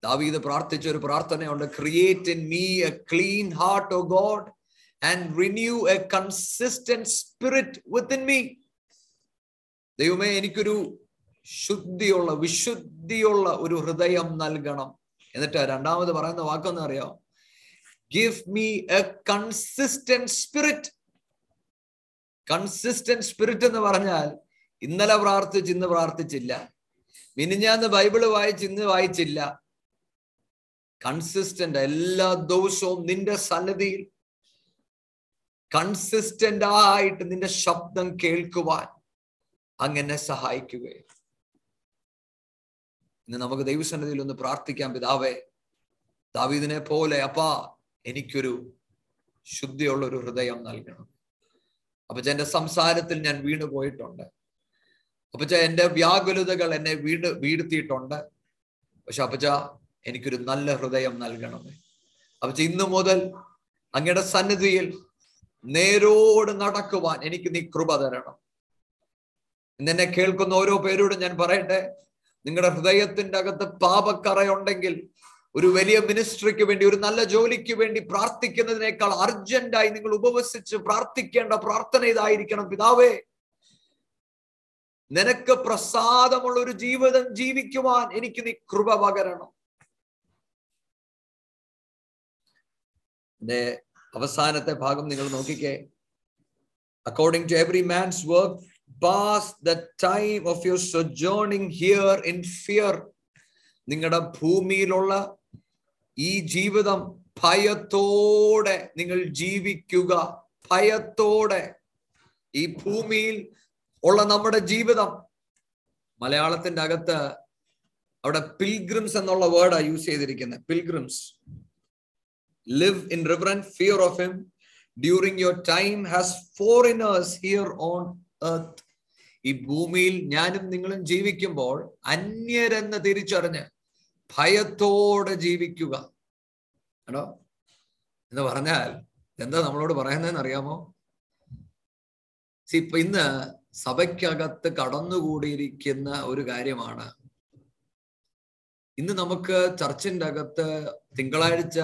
Speaker 1: ദാവീദ് പ്രാർത്ഥിച്ച ഒരു പ്രാർത്ഥനയുണ്ട്. Create in me a clean heart O God and renew a consistent spirit within me. ദൈവമേ എനിക്കൊരു ശുദ്ധിയുള്ള വിശുദ്ധിയുള്ള ഒരു ഹൃദയം നൽകണം. എന്നിട്ട് രണ്ടാമത് പറയുന്ന വാക്കൊന്നും അറിയാം? Give me a consistent spirit consistent spirit എന്ന് പറഞ്ഞാൽ ഇന്നലെ പ്രാർത്ഥിച്ച് ഇന്ന് പ്രാർത്ഥിച്ചില്ല. മിനിഞ്ഞാന്ന് ബൈബിൾ വായിച്ച് ഇന്ന് വായിച്ചില്ല. കൺസിസ്റ്റന്റ് എല്ലാ ദിവസവും നിന്റെ സന്നദ്ധിയിൽ കൺസിസ്റ്റന്റ് ആയിട്ട് നിന്റെ ശബ്ദം കേൾക്കുവാൻ അങ്ങനെ സഹായിക്കുകയും. ഇന്ന് നമുക്ക് ദൈവസന്നിധിയിൽ ഒന്ന് പ്രാർത്ഥിക്കാം പിതാവേ. ദാവീദിനെ പോലെ അപ്പാ എനിക്കൊരു ശുദ്ധിയുള്ള ഒരു ഹൃദയം നൽകണം. അപ്പച്ച എന്റെ സംസാരത്തിൽ ഞാൻ വീണു പോയിട്ടുണ്ട്. അപ്പച്ച എന്റെ വ്യാകുലതകൾ എന്നെ വീട് വീഴ്ത്തിയിട്ടുണ്ട്. പക്ഷെ അപ്പച്ച എനിക്കൊരു നല്ല ഹൃദയം നൽകണമേ. അപ്പച്ച ഇന്നു മുതൽ അങ്ങയുടെ സന്നിധിയിൽ നേരോട് നടക്കുവാൻ എനിക്ക് നീ കൃപ തരണം. നിന്നെ കേൾക്കുന്ന ഓരോ പേരോടും ഞാൻ പറയട്ടെ. നിങ്ങളുടെ ഹൃദയത്തിന്റെ അകത്ത് പാപക്കറയുണ്ടെങ്കിൽ ഒരു വലിയ മിനിസ്ട്രിക്ക് വേണ്ടി ഒരു നല്ല ജോലിക്ക് വേണ്ടി പ്രാർത്ഥിക്കുന്നതിനേക്കാൾ അർജന്റായി നിങ്ങൾ ഉപവസിച്ച് പ്രാർത്ഥിക്കേണ്ട പ്രാർത്ഥന ഇതായിരിക്കണം പിതാവേ. നിനക്ക് പ്രസാദമുള്ള ഒരു ജീവിതം ജീവിക്കുവാൻ എനിക്ക് നീ കൃപ പകരണം. അവസാനത്തെ ഭാഗം നിങ്ങൾ നോക്കിക്കേ. According to every man's work pass the time of your sojourning here in fear നിങ്ങളുടെ ഭൂമിയിലുള്ള ഈ ജീവിതം ഭയത്തോടെ നിങ്ങൾ ജീവിക്കുക. ഭയത്തോടെ. ഈ ഭൂമിയിൽ ഉള്ള നമ്മുടെ ജീവിതം. മലയാളത്തിന്റെ അകത്ത് അവിടെ പിൽഗ്രിംസ് എന്നുള്ള വേർഡാണ് യൂസ് ചെയ്തിരിക്കുന്നത് pilgrims live in reverent fear of Him. During your time as foreigners here on earth. ഈ ഭൂമിയിൽ ഞാനും നിങ്ങളും ജീവിക്കുമ്പോൾ അന്യരെന്ന് തിരിച്ചറിഞ്ഞ് ഭയത്തോടെ ജീവിക്കുക ആണോ എന്ന് പറഞ്ഞാൽ എന്താ നമ്മളോട് പറയുന്നതെന്ന് അറിയാമോ ഇപ്പൊ ഇന്ന് സഭയ്ക്കകത്ത് കടന്നുകൂടിയിരിക്കുന്ന ഒരു കാര്യമാണ് ഇന്ന് നമുക്ക് ചർച്ചിന്റെ അകത്ത് തിങ്കളാഴ്ച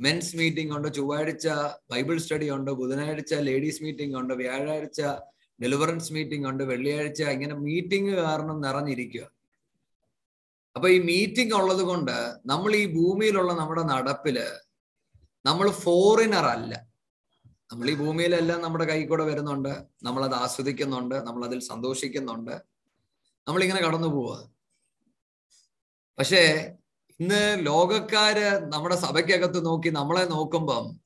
Speaker 1: മെൻസ് മീറ്റിംഗ് ഉണ്ട് ചൊവ്വാഴ്ച ബൈബിൾ സ്റ്റഡി ഉണ്ട് ബുധനാഴ്ച ലേഡീസ് മീറ്റിംഗ് ഉണ്ട് വ്യാഴാഴ്ച ഡെലിവറൻസ് മീറ്റിംഗ് ഉണ്ട് വെള്ളിയാഴ്ച ഇങ്ങനെ മീറ്റിംഗ് കാരണം നിറഞ്ഞിരിക്കുക. അപ്പൊ ഈ മീറ്റിംഗ് ഉള്ളത് കൊണ്ട് നമ്മൾ ഈ ഭൂമിയിലുള്ള നമ്മുടെ നടപ്പിൽ നമ്മൾ ഫോറിനർ അല്ല. നമ്മൾ ഈ ഭൂമിയിലെല്ലാം നമ്മുടെ കൈ കൂടെ വരുന്നുണ്ട് നമ്മൾ അത് ആസ്വദിക്കുന്നുണ്ട് നമ്മൾ അതിൽ സന്തോഷിക്കുന്നുണ്ട് നമ്മളിങ്ങനെ കടന്നു പോവുക പക്ഷേ ഇന്ന് ലോകക്കാര് നമ്മുടെ സഭയ്ക്കകത്ത് നോക്കി നമ്മളെ നോക്കുമ്പം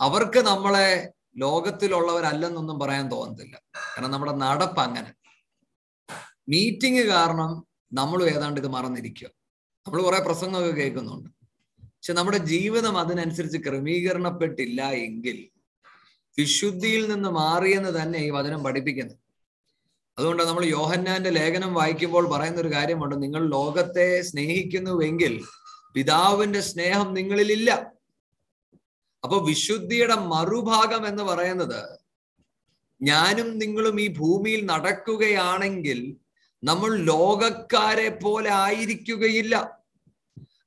Speaker 1: അവർക്ക് നമ്മളെ ലോകത്തിലുള്ളവരല്ലെന്നൊന്നും പറയാൻ തോന്നത്തില്ല. കാരണം നമ്മുടെ നടപ്പ് അങ്ങനെ. മീറ്റിംഗ് കാരണം നമ്മളും ഏതാണ്ട് ഇത് മറന്നിരിക്കുക. നമ്മൾ കുറെ പ്രസംഗമൊക്കെ കേൾക്കുന്നുണ്ട്. പക്ഷെ നമ്മുടെ ജീവിതം അതിനനുസരിച്ച് ക്രമീകരണപ്പെട്ടില്ല എങ്കിൽ വിശുദ്ധിയിൽ നിന്ന് മാറിയെന്ന് തന്നെ ഈ വചനം പഠിപ്പിക്കുന്നത് അതുകൊണ്ട് നമ്മൾ യോഹന്നാന്റെ ലേഖനം വായിക്കുമ്പോൾ പറയുന്ന ഒരു കാര്യമുണ്ട്. നിങ്ങൾ ലോകത്തെ സ്നേഹിക്കുന്നുവെങ്കിൽ പിതാവിന്റെ സ്നേഹം നിങ്ങളിലില്ല. അപ്പൊ വിശുദ്ധിയുടെ മറുഭാഗം എന്ന് പറയുന്നത് ഞാനും നിങ്ങളും ഈ ഭൂമിയിൽ നടക്കുകയാണെങ്കിൽ നമ്മൾ ലോകക്കാരെ പോലെ ആയിരിക്കുകയില്ല.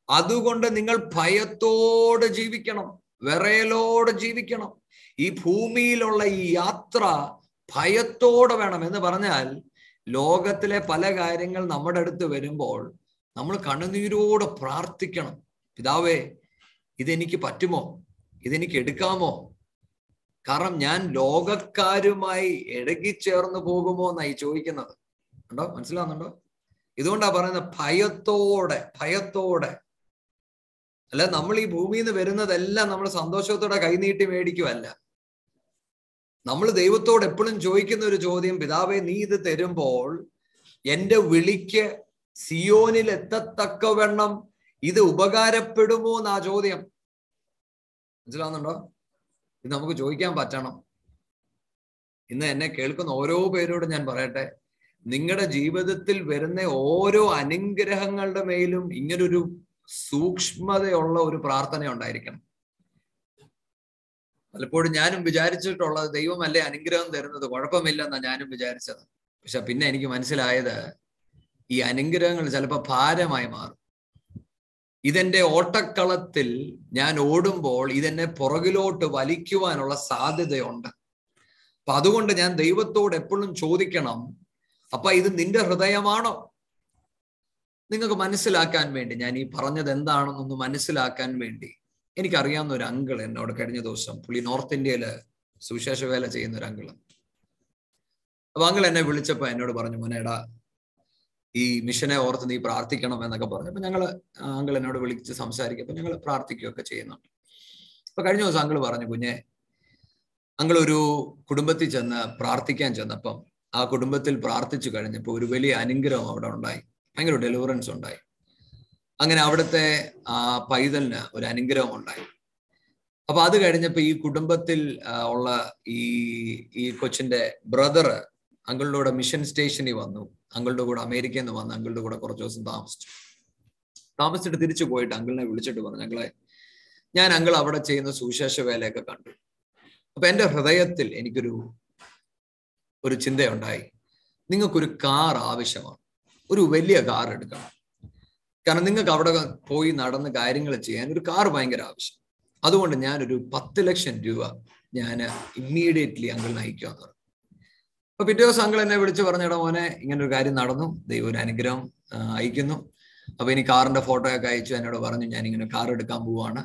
Speaker 1: അതുകൊണ്ട് നിങ്ങൾ ഭയത്തോട് ജീവിക്കണം. വിറയലോട് ജീവിക്കണം. ഈ ഭൂമിയിലുള്ള ഈ യാത്ര ഭയത്തോടെ വേണം എന്ന് പറഞ്ഞാൽ ലോകത്തിലെ പല കാര്യങ്ങൾ നമ്മുടെ അടുത്ത് വരുമ്പോൾ നമ്മൾ കണ്ണുനീരോടെ പ്രാർത്ഥിക്കണം. പിതാവേ ഇതെനിക്ക് പറ്റുമോ? ഇതെനിക്ക് എടുക്കാമോ? കാരണം ഞാൻ ലോകക്കാരുമായി ഇടകിച്ചേർന്ന് പോകുമോ എന്നായി ചോദിക്കുന്നത്. ഉണ്ടോ മനസ്സിലാവുന്നുണ്ടോ? ഇതുകൊണ്ടാ പറയുന്നത് ഭയത്തോടെ ഭയത്തോടെ. അല്ല നമ്മൾ ഈ ഭൂമിയിൽ നിന്ന് വരുന്നതെല്ലാം നമ്മൾ സന്തോഷത്തോടെ കൈനീട്ടി മേടിക്കുമല്ല നമ്മൾ ദൈവത്തോട് എപ്പോഴും ചോദിക്കുന്ന ഒരു ചോദ്യം പിതാവെ നീ ഇത് തരുമ്പോൾ എന്റെ വിളിക്ക് സിയോനിൽ എത്തത്തക്കവണ്ണം ഇത് ഉപകാരപ്പെടുമോ എന്നാ ചോദ്യം. മനസ്സിലാവുന്നുണ്ടോ? ഇത് നമുക്ക് ചോദിക്കാൻ പറ്റണം. ഇന്ന് എന്നെ കേൾക്കുന്ന ഓരോ പേരോടും ഞാൻ പറയട്ടെ നിങ്ങളുടെ ജീവിതത്തിൽ വരുന്ന ഓരോ അനുഗ്രഹങ്ങളുടെ മേലും ഇങ്ങനൊരു സൂക്ഷ്മതയുള്ള ഒരു പ്രാർത്ഥന ഉണ്ടായിരിക്കണം. പലപ്പോഴും ഞാനും വിചാരിച്ചിട്ടുള്ളത് ദൈവമല്ലേ അനുഗ്രഹം തരുന്നത്? കുഴപ്പമില്ലെന്നാണ് ഞാനും വിചാരിച്ചത്. പക്ഷെ പിന്നെ എനിക്ക് മനസ്സിലായത് ഈ അനുഗ്രഹങ്ങൾ ചിലപ്പോൾ ഭാരമായി മാറും. ഇതെന്റെ ഓട്ടക്കളത്തിൽ ഞാൻ ഓടുമ്പോൾ ഇതെന്നെ പുറകിലോട്ട് വലിക്കുവാനുള്ള സാധ്യതയുണ്ട്. അപ്പൊ അതുകൊണ്ട് ഞാൻ ദൈവത്തോട് എപ്പോഴും ചോദിക്കണം അപ്പൊ ഇത് നിന്റെ ഹൃദയമാണോ? നിങ്ങൾക്ക് മനസ്സിലാക്കാൻ വേണ്ടി ഞാൻ ഈ പറഞ്ഞത് എന്താണെന്നൊന്ന് മനസ്സിലാക്കാൻ വേണ്ടി എനിക്കറിയാവുന്ന ഒരു അങ്കിൾ എന്നോട് കഴിഞ്ഞ ദിവസം പുള്ളി നോർത്ത് ഇന്ത്യയിൽ സുവിശേഷ വേല ചെയ്യുന്ന ഒരു അങ്കിൾ. അപ്പൊ അങ്കിൾ എന്നെ വിളിച്ചപ്പോ എന്നോട് പറഞ്ഞു മോനേടാ ഈ മിഷനെ ഓർത്ത് നീ പ്രാർത്ഥിക്കണം എന്നൊക്കെ പറഞ്ഞു. അപ്പൊ ഞങ്ങൾ അങ്കിൾ എന്നോട് വിളിച്ച് സംസാരിക്കും ഞങ്ങൾ പ്രാർത്ഥിക്കുകയൊക്കെ ചെയ്യുന്നുണ്ട്. അപ്പൊ കഴിഞ്ഞ ദിവസം അങ്കിൾ പറഞ്ഞു കുഞ്ഞെ അങ്കിൾ ഒരു കുടുംബത്തിൽ ചെന്ന് പ്രാർത്ഥിക്കാൻ ചെന്നപ്പം ആ കുടുംബത്തിൽ പ്രാർത്ഥിച്ചു കഴിഞ്ഞപ്പോൾ ഒരു വലിയ അനുഗ്രഹം അവിടെ ഉണ്ടായി. ഭയങ്കര ഡെലിവറൻസ് ഉണ്ടായി. അങ്ങനെ അവിടുത്തെ ആ പൈതലിന് ഒരു അനുഗ്രഹം ഉണ്ടായി. അപ്പൊ അത് കഴിഞ്ഞപ്പോ ഈ കുടുംബത്തിൽ ഉള്ള ഈ ഈ കൊച്ചിന്റെ ബ്രദർ അങ്കിളുടെ കൂടെ മിഷൻ സ്റ്റേഷനിൽ വന്നു. അങ്കിളുടെ കൂടെ അമേരിക്കയിൽ നിന്ന് വന്ന് അങ്കിളുടെ കൂടെ കുറച്ച് ദിവസം താമസിച്ചു. താമസിച്ചിട്ട് തിരിച്ചു പോയിട്ട് അങ്കിളിനെ വിളിച്ചിട്ട് പറഞ്ഞു ഞങ്ങളെ ഞാൻ അങ്കിൾ അവിടെ ചെയ്യുന്ന സുവിശേഷ വേലയൊക്കെ കണ്ടു. അപ്പൊ എന്റെ ഹൃദയത്തിൽ എനിക്കൊരു ഒരു ചിന്തയുണ്ടായി. നിങ്ങൾക്കൊരു കാർ ആവശ്യമാണ്. ഒരു വലിയ കാർ എടുക്കണം. കാരണം നിങ്ങൾക്ക് അവിടെ പോയി നടന്ന് കാര്യങ്ങൾ ചെയ്യാൻ ഒരു കാർ ഭയങ്കര ആവശ്യം. അതുകൊണ്ട് ഞാനൊരു പത്ത് ലക്ഷം രൂപ ഞാൻ ഇമ്മീഡിയറ്റ്ലി അങ്കിളിന് അയക്കുമെന്ന് പറഞ്ഞു അപ്പൊ പിറ്റേ ദിവസം അങ്കിൾ എന്നെ വിളിച്ച് പറഞ്ഞിട മോനെ ഇങ്ങനെ ഒരു കാര്യം നടന്നു. ദൈവം ഒരു അനുഗ്രഹം അയക്കുന്നു അപ്പൊ ഇനി കാറിന്റെ ഫോട്ടോ ഒക്കെ അയച്ചു എന്നോട് പറഞ്ഞു ഞാൻ ഇങ്ങനെ കാർ എടുക്കാൻ പോവാണ്.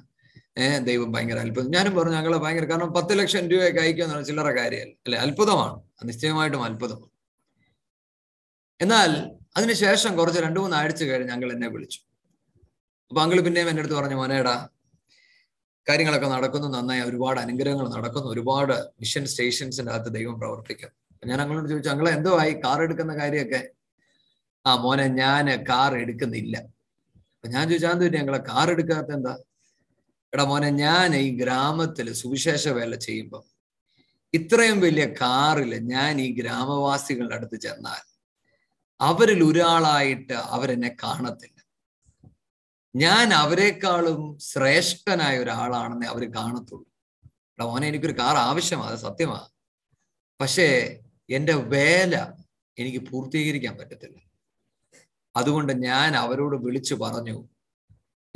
Speaker 1: ഏഹ് ദൈവം ഭയങ്കര അത്ഭുതം. ഞാനും പറഞ്ഞു ഞങ്ങളെ ഭയങ്കര കാരണം പത്ത് ലക്ഷം രൂപയൊക്കെ അയക്കുക എന്നാണ് ചില്ലറ കാര്യമല്ല? അല്ലെ? അത്ഭുതമാണ്. നിശ്ചയമായിട്ടും അത്ഭുതമാണ്. എന്നാൽ അതിനുശേഷം കുറച്ച് രണ്ടു മൂന്ന് ആഴ്ച കഴിഞ്ഞ് ഞങ്ങൾ എന്നെ വിളിച്ചു. അപ്പൊ അങ്കിൾ പിന്നെയും എന്റെ അടുത്ത് പറഞ്ഞു മോനേടാ കാര്യങ്ങളൊക്കെ നടക്കുന്നു നന്നായി ഒരുപാട് അനുഗ്രഹങ്ങൾ നടക്കുന്നു ഒരുപാട് മിഷൻ സ്റ്റേഷൻസിന്റെ അകത്ത് ദൈവം പ്രവർത്തിക്കുന്നു ഞാൻ അങ്ങോട്ട് ചോദിച്ചു അങ്ങളെ എന്തോ ആയി? കാർ എടുക്കുന്ന കാര്യമൊക്കെ? ആ മോനെ ഞാൻ കാർ എടുക്കുന്നില്ല. അപ്പൊ ഞാൻ ചോദിച്ചാൽ എന്ത് ഞങ്ങളെ കാർ എടുക്കാത്ത എന്താ? എടാ മോനെ ഞാൻ ഈ ഗ്രാമത്തിൽ സുവിശേഷ വേല ചെയ്യുമ്പോൾ ഇത്രയും വലിയ കാറിൽ ഞാൻ ഈ ഗ്രാമവാസികളുടെ അടുത്ത് ചെന്നാൽ അവരിൽ ഒരാളായിട്ട് അവരെന്നെ കാണത്തില്ല. ഞാൻ അവരെക്കാളും ശ്രേഷ്ഠനായ ഒരാളാണെന്ന് അവർ കാണത്തുള്ളൂ. എടാ മോനെ എനിക്കൊരു കാർ ആവശ്യമാണ് സത്യമാണ് പക്ഷേ എന്റെ വേല എനിക്ക് പൂർത്തീകരിക്കാൻ പറ്റത്തില്ല. അതുകൊണ്ട് ഞാൻ അവരോട് വിളിച്ചു പറഞ്ഞു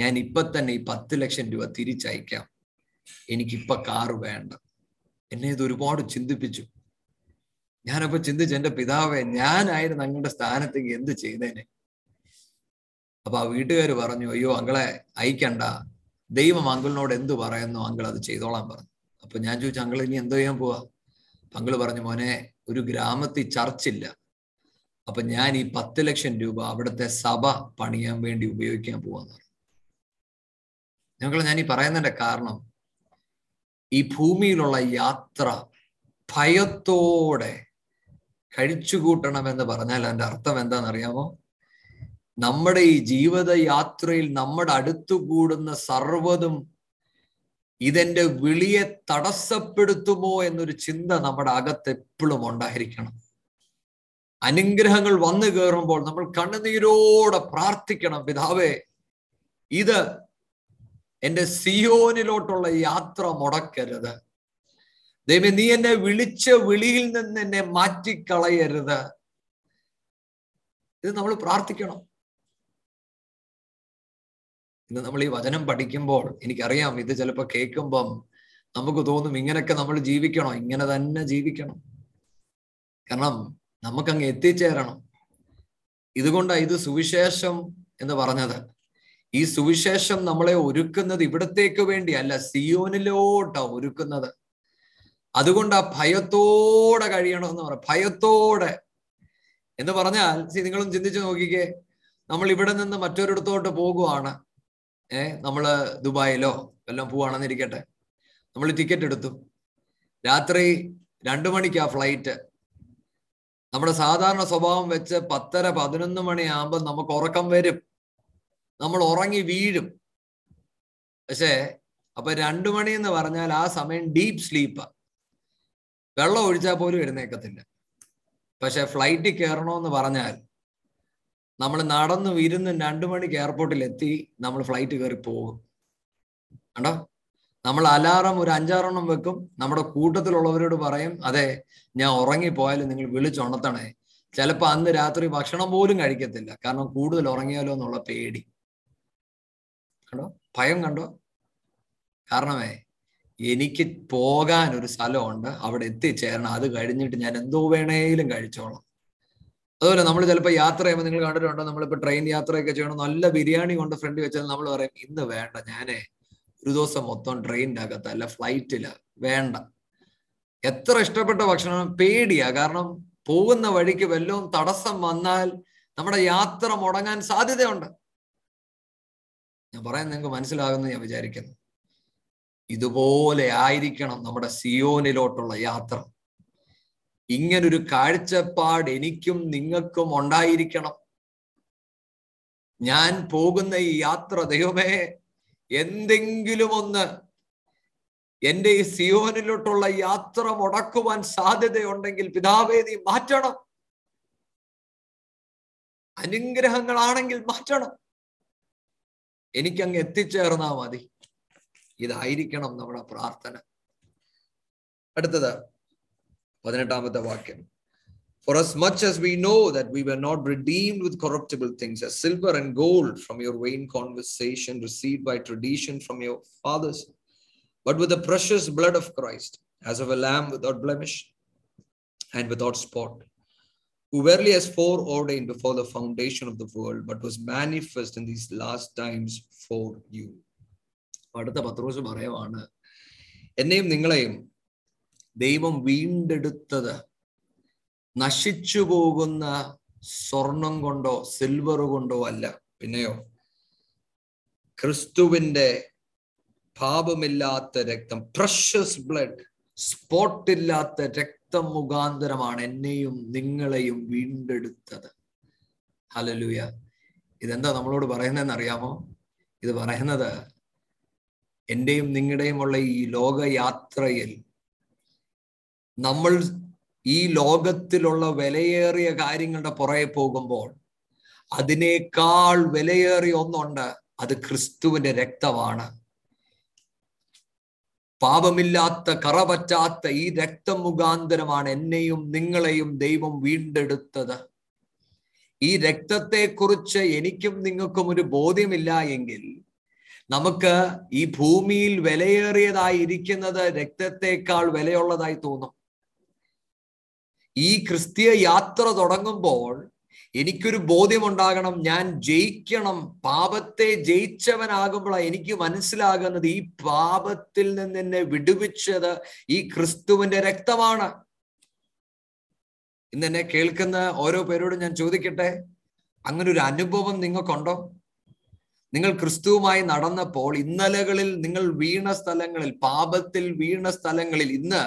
Speaker 1: ഞാൻ ഇപ്പൊ തന്നെ ഈ പത്ത് ലക്ഷം രൂപ തിരിച്ചയക്കാം. എനിക്കിപ്പൊ കാറ് വേണ്ട. എന്നെ ഇത് ഒരുപാട് ചിന്തിപ്പിച്ചു. ഞാനപ്പോ ചിന്തിച്ചു എന്റെ പിതാവെ ഞാനായിരുന്നു അങ്ങയുടെ സ്ഥാനത്തേക്ക് എന്ത് ചെയ്തേനെ? അപ്പൊ ആ വീട്ടുകാർ പറഞ്ഞു അയ്യോ അങ്ങളെ അയക്കണ്ട. ദൈവം അങ്കിളിനോട് എന്ത് പറയുന്നു അങ്കിൾ അത് ചെയ്തോളാൻ പറഞ്ഞു. അപ്പൊ ഞാൻ ചോദിച്ചു അങ്കിൾ ഇനി എന്തോ ചെയ്യാൻ പോവാ? അങ്കിൾ പറഞ്ഞു മോനെ ഒരു ഗ്രാമത്തിൽ ചർച്ചില്ല അപ്പൊ ഞാൻ ഈ പത്ത് ലക്ഷം രൂപ അവിടുത്തെ സഭ പണിയാൻ വേണ്ടി ഉപയോഗിക്കാൻ പോവാന്ന് പറഞ്ഞു. ഞങ്ങൾ ഞാൻ ഈ പറയുന്നതിന്റെ കാരണം ഈ ഭൂമിയിലുള്ള യാത്ര ഭയത്തോടെ കഴിച്ചുകൂട്ടണമെന്ന് പറഞ്ഞാൽ അതിന്റെ അർത്ഥം എന്താണെന്നറിയാമോ? നമ്മുടെ ഈ ജീവിതയാത്രയിൽ നമ്മുടെ അടുത്തുകൂടുന്ന സർവതും ഇതെന്റെ വിളിയെ തടസ്സപ്പെടുത്തുമോ എന്നൊരു ചിന്ത നമ്മുടെ അകത്ത് എപ്പോഴും ഉണ്ടായിരിക്കണം. അനുഗ്രഹങ്ങൾ വന്നു കയറുമ്പോൾ നമ്മൾ കണ്ണുനീരോടെ പ്രാർത്ഥിക്കണം പിതാവേ ഇത് എന്റെ സിയോനിലോട്ടുള്ള യാത്ര മുടക്കരുത്. ദൈവം നീ എന്നെ വിളിച്ച വിളിയിൽ നിന്ന് എന്നെ മാറ്റിക്കളയരുത്. ഇത് നമ്മൾ പ്രാർത്ഥിക്കണം. ഇന്ന് നമ്മൾ ഈ വചനം പഠിക്കുമ്പോൾ എനിക്കറിയാം ഇത് ചിലപ്പോൾ കേൾക്കുമ്പം നമുക്ക് തോന്നും ഇങ്ങനെയൊക്കെ നമ്മൾ ജീവിക്കണം? ഇങ്ങനെ തന്നെ ജീവിക്കണം. കാരണം നമുക്കങ്ങ് എത്തിച്ചേരണം. ഇതുകൊണ്ടാണ് ഇത് സുവിശേഷം എന്ന് പറഞ്ഞത്. ഈ സുവിശേഷം നമ്മളെ ഒരുക്കുന്നത് ഇവിടത്തേക്ക് വേണ്ടി അല്ല സിയോനിലോട്ടാ ഒരുക്കുന്നത്. അതുകൊണ്ട് ആ ഭയത്തോടെ കഴിയണമെന്ന് പറയാം ഭയത്തോടെ. എന്ന് പറഞ്ഞാൽ സി നിങ്ങളും ചിന്തിച്ചു നോക്കിക്കേ നമ്മൾ ഇവിടെ നിന്ന് മറ്റൊരിടത്തോട്ട് പോകുവാണ്. ഏഹ് നമ്മൾ ദുബായിലോ എല്ലാം പോവാണെന്നിരിക്കട്ടെ നമ്മൾ ടിക്കറ്റ് എടുത്തു. രാത്രി രണ്ടു ആ ഫ്ലൈറ്റ് നമ്മുടെ സാധാരണ സ്വഭാവം വെച്ച് പത്തര പതിനൊന്ന് മണിയാകുമ്പോൾ നമുക്ക് ഉറക്കം വരും. നമ്മൾ ഉറങ്ങി വീഴും. പക്ഷേ അപ്പൊ രണ്ടു മണി എന്ന് പറഞ്ഞാൽ ആ സമയം ഡീപ് സ്ലീപ്പ് വെള്ളം ഒഴിച്ചാൽ പോലും എഴുന്നേക്കത്തില്ല. പക്ഷെ ഫ്ലൈറ്റിൽ കയറണമെന്ന് പറഞ്ഞാൽ നമ്മൾ നടന്ന് ഇരുന്ന് രണ്ടു മണിക്ക് എയർപോർട്ടിൽ എത്തി നമ്മൾ ഫ്ലൈറ്റ് കയറി പോകും. കണ്ടോ? നമ്മൾ അലാറം ഒരു അഞ്ചാറെണ്ണം വെക്കും. നമ്മുടെ കൂട്ടത്തിലുള്ളവരോട് പറയും അതെ ഞാൻ ഉറങ്ങിപ്പോയാലും നിങ്ങൾ വിളിച്ചുണർത്തണേ. ചിലപ്പോൾ അന്ന് രാത്രി ഭക്ഷണം പോലും കഴിക്കത്തില്ല. കാരണം കൂടുതൽ ഉറങ്ങിയാലോ എന്നുള്ള പേടി. കണ്ടോ? ഭയം കണ്ടോ? കാരണമേ എനിക്ക് പോകാൻ ഒരു സ്ഥലമുണ്ട്. അവിടെ എത്തിച്ചേരണം. അത് കഴിഞ്ഞിട്ട് ഞാൻ എന്തോ വേണേലും കഴിച്ചോളാം. അതുപോലെ നമ്മൾ ചിലപ്പോൾ യാത്ര ചെയ്യുമ്പോൾ നിങ്ങൾ കണ്ടിട്ടുണ്ടോ? നമ്മളിപ്പോൾ ട്രെയിൻ യാത്രയൊക്കെ ചെയ്യണം? നല്ല ബിരിയാണി കൊണ്ട് ഫ്രണ്ട് വെച്ചാൽ നമ്മൾ പറയും ഇന്ന് വേണ്ട ഞാനേ ഒരു ദിവസം മൊത്തം ട്രെയിനിന്റെ അല്ല ഫ്ലൈറ്റിൽ വേണ്ട. എത്ര ഇഷ്ടപ്പെട്ട ഭക്ഷണം പേടിയാ. കാരണം പോകുന്ന വഴിക്ക് വല്ലതും തടസ്സം വന്നാൽ നമ്മുടെ യാത്ര മുടങ്ങാൻ സാധ്യതയുണ്ട്. ഞാൻ പറയാൻ നിങ്ങൾക്ക് മനസ്സിലാകുമെന്ന് ഞാൻ വിചാരിക്കുന്നു. ഇതുപോലെ ആയിരിക്കണം നമ്മുടെ സിയോനിലോട്ടുള്ള യാത്ര. ഇങ്ങനൊരു കാഴ്ചപ്പാട് എനിക്കും നിങ്ങൾക്കും ഉണ്ടായിരിക്കണം. ഞാൻ പോകുന്ന ഈ യാത്ര ദൈവമേ എന്തെങ്കിലും ഒന്ന് എന്റെ ഈ സിയോനിലോട്ടുള്ള യാത്ര മുടക്കുവാൻ സാധ്യതയുണ്ടെങ്കിൽ പിതാവേ നീ മാറ്റണം. അനുഗ്രഹങ്ങളാണെങ്കിൽ മാറ്റണം. എനിക്കങ്ങ് എത്തിച്ചേർന്നാ മതി. ഇതായിരിക്കണം നമ്മുടെ പ്രാർത്ഥന അടുത്തത് പതിനെട്ടാമത്തെ വാക്യം For as much as we know that we were not redeemed with corruptible things, as silver and gold from your vain conversation received by tradition from your fathers, but with the precious blood of Christ, as of a lamb without blemish and without spot, who verily has foreordained before the foundation of the world, but was manifest in these last times for you. അടുത്ത പത്രോസ് പറയുവാണ്. എന്നെയും നിങ്ങളെയും ദൈവം വീണ്ടെടുത്തത് നശിച്ചു പോകുന്ന സ്വർണം കൊണ്ടോ silver കൊണ്ടോ അല്ല. പിന്നെയോ ക്രിസ്തുവിന്റെ പാപമില്ലാത്ത രക്തം പ്രഷസ് ബ്ലഡ് സ്പോട്ടില്ലാത്ത രക്തം മുഖാന്തരമാണ് എന്നെയും നിങ്ങളെയും വീണ്ടെടുത്തത്. ഹലലൂയ ഇതെന്താ നമ്മളോട് പറയുന്നതെന്ന് അറിയാമോ ഇത് പറയുന്നത് എന്റെയും നിങ്ങളുടെയുമുള്ള ഈ ലോകയാത്രയിൽ നമ്മൾ ഈ ലോകത്തിലുള്ള വിലയേറിയ കാര്യങ്ങളുടെ പുറകെ പോകുമ്പോൾ അതിനേക്കാൾ വിലയേറിയ ഒന്നുണ്ട് അത് ക്രിസ്തുവിന്റെ രക്തമാണ്. പാപമില്ലാത്ത കറപറ്റാത്ത ഈ രക്തം മുഖാന്തരമാണ് എന്നെയും നിങ്ങളെയും ദൈവം വീണ്ടെടുത്തത്. ഈ രക്തത്തെക്കുറിച്ച് എനിക്കും നിങ്ങൾക്കും ഒരു ബോധ്യമില്ല എങ്കിൽ നമുക്ക് ഈ ഭൂമിയിൽ വിലയേറിയതായി ഇരിക്കുന്നത് രക്തത്തെക്കാൾ വിലയുള്ളതായി തോന്നും. ഈ ക്രിസ്തീയ യാത്ര തുടങ്ങുമ്പോൾ എനിക്കൊരു ബോധ്യമുണ്ടാകണം. ഞാൻ ജയിക്കണം. പാപത്തെ ജയിച്ചവനാകുമ്പോഴാണ് എനിക്ക് മനസ്സിലാകുന്നത് ഈ പാപത്തിൽ നിന്ന് എന്നെ വിടുവിച്ചത് ഈ ക്രിസ്തുവിന്റെ രക്തമാണ്. ഇന്ന് എന്നെ കേൾക്കുന്ന ഓരോ പേരോടും ഞാൻ ചോദിക്കട്ടെ? അങ്ങനെ ഒരു അനുഭവം നിങ്ങൾക്കുണ്ടോ? നിങ്ങൾ ക്രിസ്തുവുമായി നടന്നപ്പോൾ ഇന്നലകളിൽ നിങ്ങൾ വീണ സ്ഥലങ്ങളിൽ പാപത്തിൽ വീണ സ്ഥലങ്ങളിൽ ഇന്ന്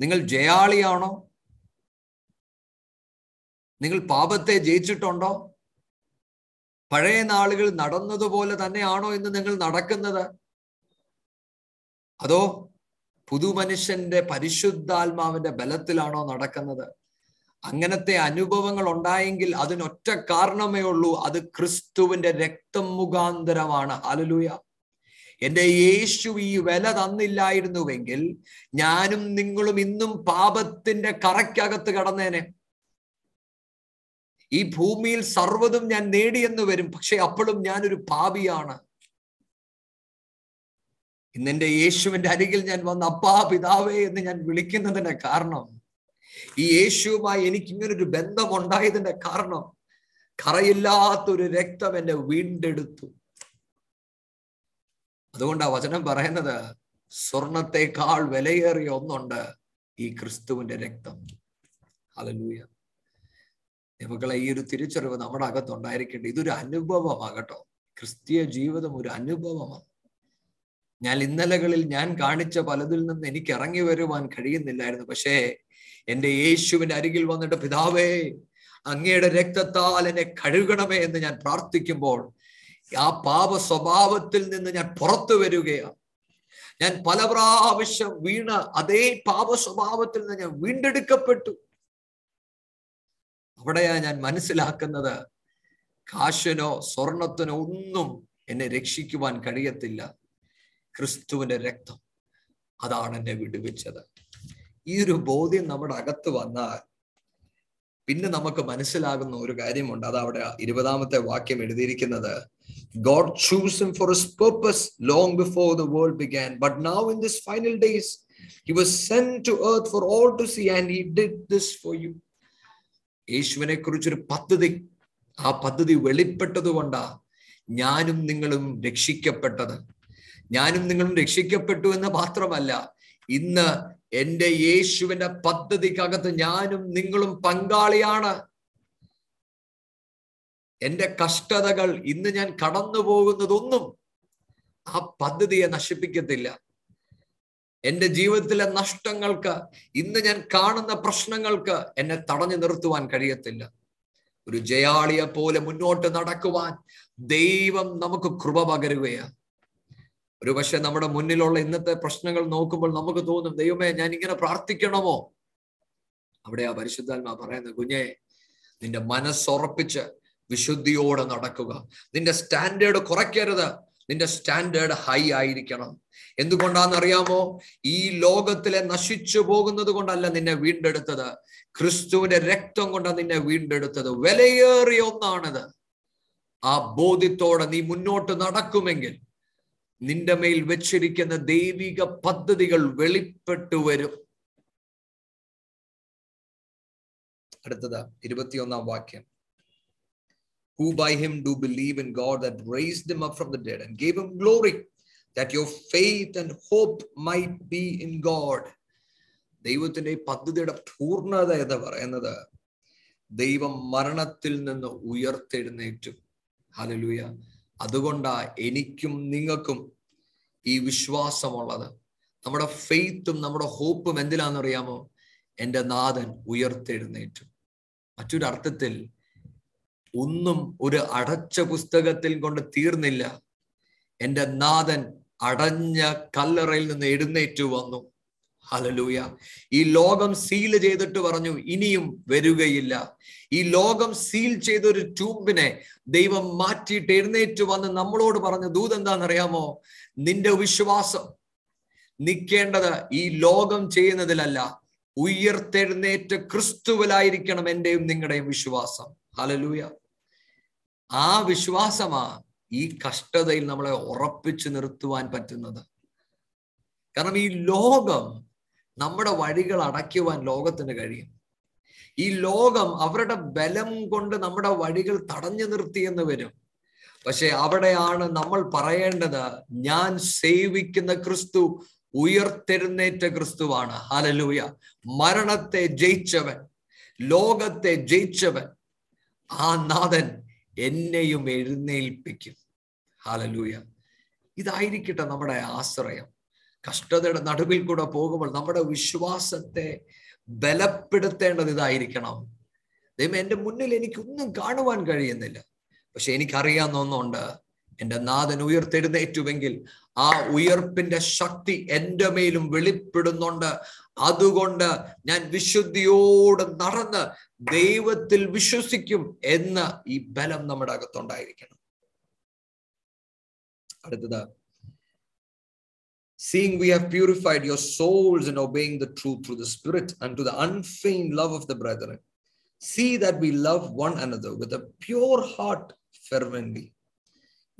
Speaker 1: നിങ്ങൾ ജയാളിയാണോ? നിങ്ങൾ പാപത്തെ ജയിച്ചിട്ടുണ്ടോ? പഴയ നാളുകൾ നടന്നതുപോലെ തന്നെയാണോ ഇന്ന് നിങ്ങൾ നടക്കുന്നത്? അതോ പുതുമനുഷ്യന്റെ പരിശുദ്ധാത്മാവിന്റെ ബലത്തിലാണോ നടക്കുന്നത്? അങ്ങനത്തെ അനുഭവങ്ങൾ ഉണ്ടായെങ്കിൽ അതിനൊറ്റ കാരണമേ ഉള്ളൂ. അത് ക്രിസ്തുവിന്റെ രക്തം മുഖാന്തരമാണ്. ഹലലൂയ എന്റെ യേശു ഈ വില തന്നില്ലായിരുന്നുവെങ്കിൽ ഞാനും നിങ്ങളും ഇന്നും പാപത്തിന്റെ കറയ്ക്കകത്ത് കടന്നേനെ. ഈ ഭൂമിയിൽ സർവതും ഞാൻ നേടിയെന്ന് വരും. പക്ഷെ അപ്പോഴും ഞാനൊരു പാപിയാണ്. ഇന്നെന്റെ യേശുവിന്റെ അരികിൽ ഞാൻ വന്ന അപ്പാ പിതാവേ എന്ന് ഞാൻ വിളിക്കുന്നതിന്റെ കാരണം ഈ യേശുവുമായി എനിക്ക് ഇങ്ങനൊരു ഒരു ബന്ധം ഉണ്ടായതിന്റെ കാരണം കറയില്ലാത്തൊരു രക്തം എന്നെ വീണ്ടെടുത്തു. അതുകൊണ്ട് ആ വചനം പറയുന്നത് സ്വർണത്തെക്കാൾ വിലയേറിയ ഒന്നുണ്ട് ഈ ക്രിസ്തുവിന്റെ രക്തം. അലലൂയ നമുക്കുള്ള ഈ ഒരു തിരിച്ചറിവ് നമ്മുടെ അകത്തുണ്ടായിരിക്കേണ്ടത് ഇതൊരു അനുഭവമാകട്ടോ. ക്രിസ്തീയ ജീവിതം ഒരു അനുഭവമാണ്. ഞാൻ ഇന്നലകളിൽ ഞാൻ കാണിച്ച പലതിൽ നിന്ന് എനിക്ക് ഇറങ്ങി വരുവാൻ കഴിയുന്നില്ലായിരുന്നു. പക്ഷേ എന്റെ യേശുവിന്റെ അരികിൽ വന്നിട്ട് പിതാവേ അങ്ങയുടെ രക്തത്താൽ എന്നെ കഴുകണമേ എന്ന് ഞാൻ പ്രാർത്ഥിക്കുമ്പോൾ ആ പാപ സ്വഭാവത്തിൽ നിന്ന് ഞാൻ പുറത്തു വരികയാണ്. ഞാൻ പല പ്രാവശ്യം വീണ അതേ പാപ സ്വഭാവത്തിൽ നിന്ന് ഞാൻ വീണ്ടെടുക്കപ്പെട്ടു. അവിടെയാ ഞാൻ മനസ്സിലാക്കുന്നത് കാശിനോ സ്വർണത്തിനോ ഒന്നും എന്നെ രക്ഷിക്കുവാൻ കഴിയത്തില്ല. ക്രിസ്തുവിന്റെ രക്തം അതാണ് എന്നെ വിടുവിച്ചത്. ഈ ഒരു ബോധ്യം നമ്മുടെ അകത്ത് വന്നാൽ പിന്നെ നമുക്ക് മനസ്സിലാകുന്ന ഒരു കാര്യമുണ്ട്. അത് അവിടെ ഇരുപതാമത്തെ വാക്യം എഴുതിയിരിക്കുന്നത് God chose for his purpose long before the world began but now in this final days he was send to earth for all to see and he did this for you യേശുവിനെ കുറിച്ചൊരു പദ്ധതി ആ പദ്ധതി വെളിപ്പെട്ടത് കൊണ്ടാ ഞാനും നിങ്ങളും രക്ഷിക്കപ്പെട്ടത്. ഞാനും നിങ്ങളും രക്ഷിക്കപ്പെട്ടു എന്ന് മാത്രമല്ല ഇന്ന് എന്റെ യേശുവിന്റെ പദ്ധതിക്കകത്ത് ഞാനും നിങ്ങളും പങ്കാളിയാണ്. എന്റെ കഷ്ടതകൾ ഇന്ന് ഞാൻ കടന്നു പോകുന്നതൊന്നും ആ പദ്ധതിയെ നശിപ്പിക്കത്തില്ല. എന്റെ ജീവിതത്തിലെ നഷ്ടങ്ങൾക്ക് ഇന്ന് ഞാൻ കാണുന്ന പ്രശ്നങ്ങൾക്ക് എന്നെ തടഞ്ഞു നിർത്തുവാൻ കഴിയത്തില്ല. ഒരു ജയാളിയെ പോലെ മുന്നോട്ട് നടക്കുവാൻ ദൈവം നമുക്ക് കൃപ പകരുകയാണ്. ഒരു പക്ഷെ നമ്മുടെ മുന്നിലുള്ള ഇന്നത്തെ പ്രശ്നങ്ങൾ നോക്കുമ്പോൾ നമുക്ക് തോന്നും ദൈവമേ ഞാൻ ഇങ്ങനെ പ്രാർത്ഥിക്കണമോ? അവിടെ ആ പരിശുദ്ധാത്മാ പറയുന്നത് കുഞ്ഞെ നിന്റെ മനസ്സുറപ്പിച്ച് വിശുദ്ധിയോടെ നടക്കുക. നിന്റെ സ്റ്റാൻഡേർഡ് കുറയ്ക്കരുത്. നിന്റെ സ്റ്റാൻഡേർഡ് ഹൈ ആയിരിക്കണം. എന്തുകൊണ്ടാണെന്നറിയാമോ? ഈ ലോകത്തിലെ നശിച്ചു പോകുന്നത് കൊണ്ടല്ല നിന്നെ വീണ്ടെടുത്തത്. ക്രിസ്തുവിന്റെ രക്തം കൊണ്ടാണ് നിന്നെ വീണ്ടെടുത്തത്. വിലയേറിയ ഒന്നാണിത്. ആ ബോധ്യത്തോടെ നീ മുന്നോട്ട് നടക്കുമെങ്കിൽ നിന്റെ മേൽ വെച്ചിരിക്കുന്ന ദൈവിക പദ്ധതികൾ വെളിപ്പെട്ടു വരും. അടുത്തത് ഇരുപത്തിയൊന്നാം വാക്യം. Who by him do believe in God that raised him up from the dead and gave him glory, that your faith and hope might be in God. ദൈവത്തിന്റെ പദ്ധതിയുടെ പൂർണത എന്ന് പറയുന്നത് ദൈവം മരണത്തിൽ നിന്ന് ഉയർത്തെഴുന്നേറ്റു. ഹലലൂയ അതുകൊണ്ടാ എനിക്കും നിങ്ങൾക്കും ഈ വിശ്വാസമുള്ളത്. നമ്മുടെ ഫെയ്ത്തും നമ്മുടെ ഹോപ്പും എന്തിലാണെന്നറിയാമോ എന്റെ നാഥൻ ഉയർത്തെഴുന്നേറ്റു. മറ്റൊരു അർത്ഥത്തിൽ ഒന്നും ഒരു അടച്ച പുസ്തകത്തിൽ കൊണ്ട് തീർന്നില്ല. എന്റെ നാഥൻ അടഞ്ഞ കല്ലറയിൽ നിന്ന് എഴുന്നേറ്റു വന്നു. ഹലലൂയ ഈ ലോകം സീൽ ചെയ്തിട്ട് പറഞ്ഞു ഇനിയും വരികയില്ല. ഈ ലോകം സീൽ ചെയ്ത ഒരു ട്യൂബിനെ ദൈവം മാറ്റിയിട്ട് എഴുന്നേറ്റ് വന്ന് നമ്മളോട് പറഞ്ഞ ദൂത് എന്താണെന്നറിയാമോ? നിന്റെ വിശ്വാസം നിൽക്കേണ്ടത് ഈ ലോകം ചെയ്യുന്നതിലല്ല. ഉയർത്തെഴുന്നേറ്റ് ക്രിസ്തുവിലായിരിക്കണം എന്റെയും നിങ്ങളുടെയും വിശ്വാസം. ഹലലൂയ ആ വിശ്വാസമാ ഈ കഷ്ടതയിൽ നമ്മളെ ഉറപ്പിച്ചു നിർത്തുവാൻ പറ്റുന്നത്. കാരണം ഈ ലോകം നമ്മുടെ വഴികൾ അടയ്ക്കുവാൻ ലോകത്തിന് കഴിയും. ഈ ലോകം അവരുടെ ബലം കൊണ്ട് നമ്മുടെ വഴികൾ തടഞ്ഞു നിർത്തിയെന്ന് വരും. പക്ഷെ അവിടെയാണ് നമ്മൾ പറയേണ്ടത് ഞാൻ സേവിക്കുന്ന ക്രിസ്തു ഉയർത്തെഴുന്നേറ്റ ക്രിസ്തുവാണ്. ഹലലൂയ മരണത്തെ ജയിച്ചവൻ ലോകത്തെ ജയിച്ചവൻ ആ നാഥൻ എന്നെയും എഴുന്നേൽപ്പിക്കും. ഹാലലൂയ ഇതായിരിക്കട്ടെ നമ്മുടെ ആശ്രയം. കഷ്ടതയുടെ നടുവിൽ കൂടെ പോകുമ്പോൾ നമ്മുടെ വിശ്വാസത്തെ ബലപ്പെടുത്തേണ്ടത് ഇതായിരിക്കണം. ദൈവം എന്റെ മുന്നിൽ എനിക്കൊന്നും കാണുവാൻ കഴിയുന്നില്ല. പക്ഷെ എനിക്കറിയാവുന്ന ഒന്നുണ്ട്. എന്റെ നാഥൻ ഉയർത്തെഴുന്നേറ്റുവെങ്കിൽ ആ ഉയർപ്പിന്റെ ശക്തി എന്റെ മേലും വെളിപ്പെടുന്നുണ്ട്. അതുകൊണ്ട് ഞാൻ വിശുദ്ധിയോട് നടന്ന് ദൈവത്തിൽ വിശ്വസിക്കും എന്ന ഈ ബലം നമ്മുടെ അകത്തുണ്ടായിരിക്കണം. അടുത്തത് Seeing we have purified your souls in obeying the truth through the Spirit unto the unfeigned love of the brethren, see that we love one another with a pure heart fervently,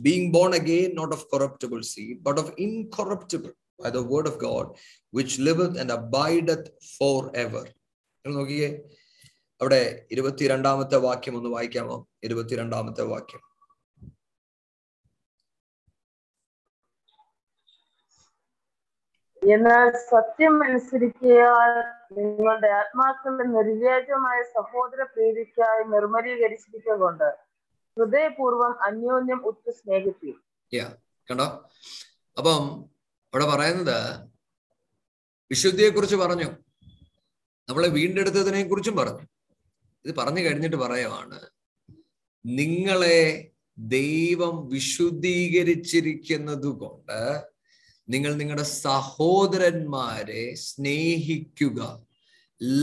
Speaker 1: being born again, not of corruptible seed, but of incorruptible, by the word of God, which liveth and abideth forever. നോക്കിയേ അവിടെ ഇരുപത്തിരണ്ടാമത്തെ വാക്യം ഒന്ന് വായിക്കാമോ ഇരുപത്തിരണ്ടാമത്തെ വാക്യം
Speaker 2: എന്നാൽ സത്യം അനുസരിക്കാൻ നിങ്ങളുടെ ആത്മാക്കളുടെ നിർവ്യാജമായ സഹോദര പ്രീതിക്കായി നിർമ്മലീകരിച്ചിരിക്കൊണ്ട് ഹൃദയപൂർവം അന്യോന്യം ഉറ്റു സ്നേഹിപ്പി
Speaker 1: കണ്ടോ? അപ്പം ഇവിടെ പറയുന്നത് വിശുദ്ധിയെ കുറിച്ച് പറഞ്ഞു. നമ്മളെ വീണ്ടെടുത്തതിനെ കുറിച്ചും പറഞ്ഞു. ഇത് പറഞ്ഞു കഴിഞ്ഞിട്ട് പറയുവാണ് നിങ്ങളെ ദൈവം വിശുദ്ധീകരിച്ചിരിക്കുന്നത് കൊണ്ട് നിങ്ങൾ നിങ്ങളുടെ സഹോദരന്മാരെ സ്നേഹിക്കുക.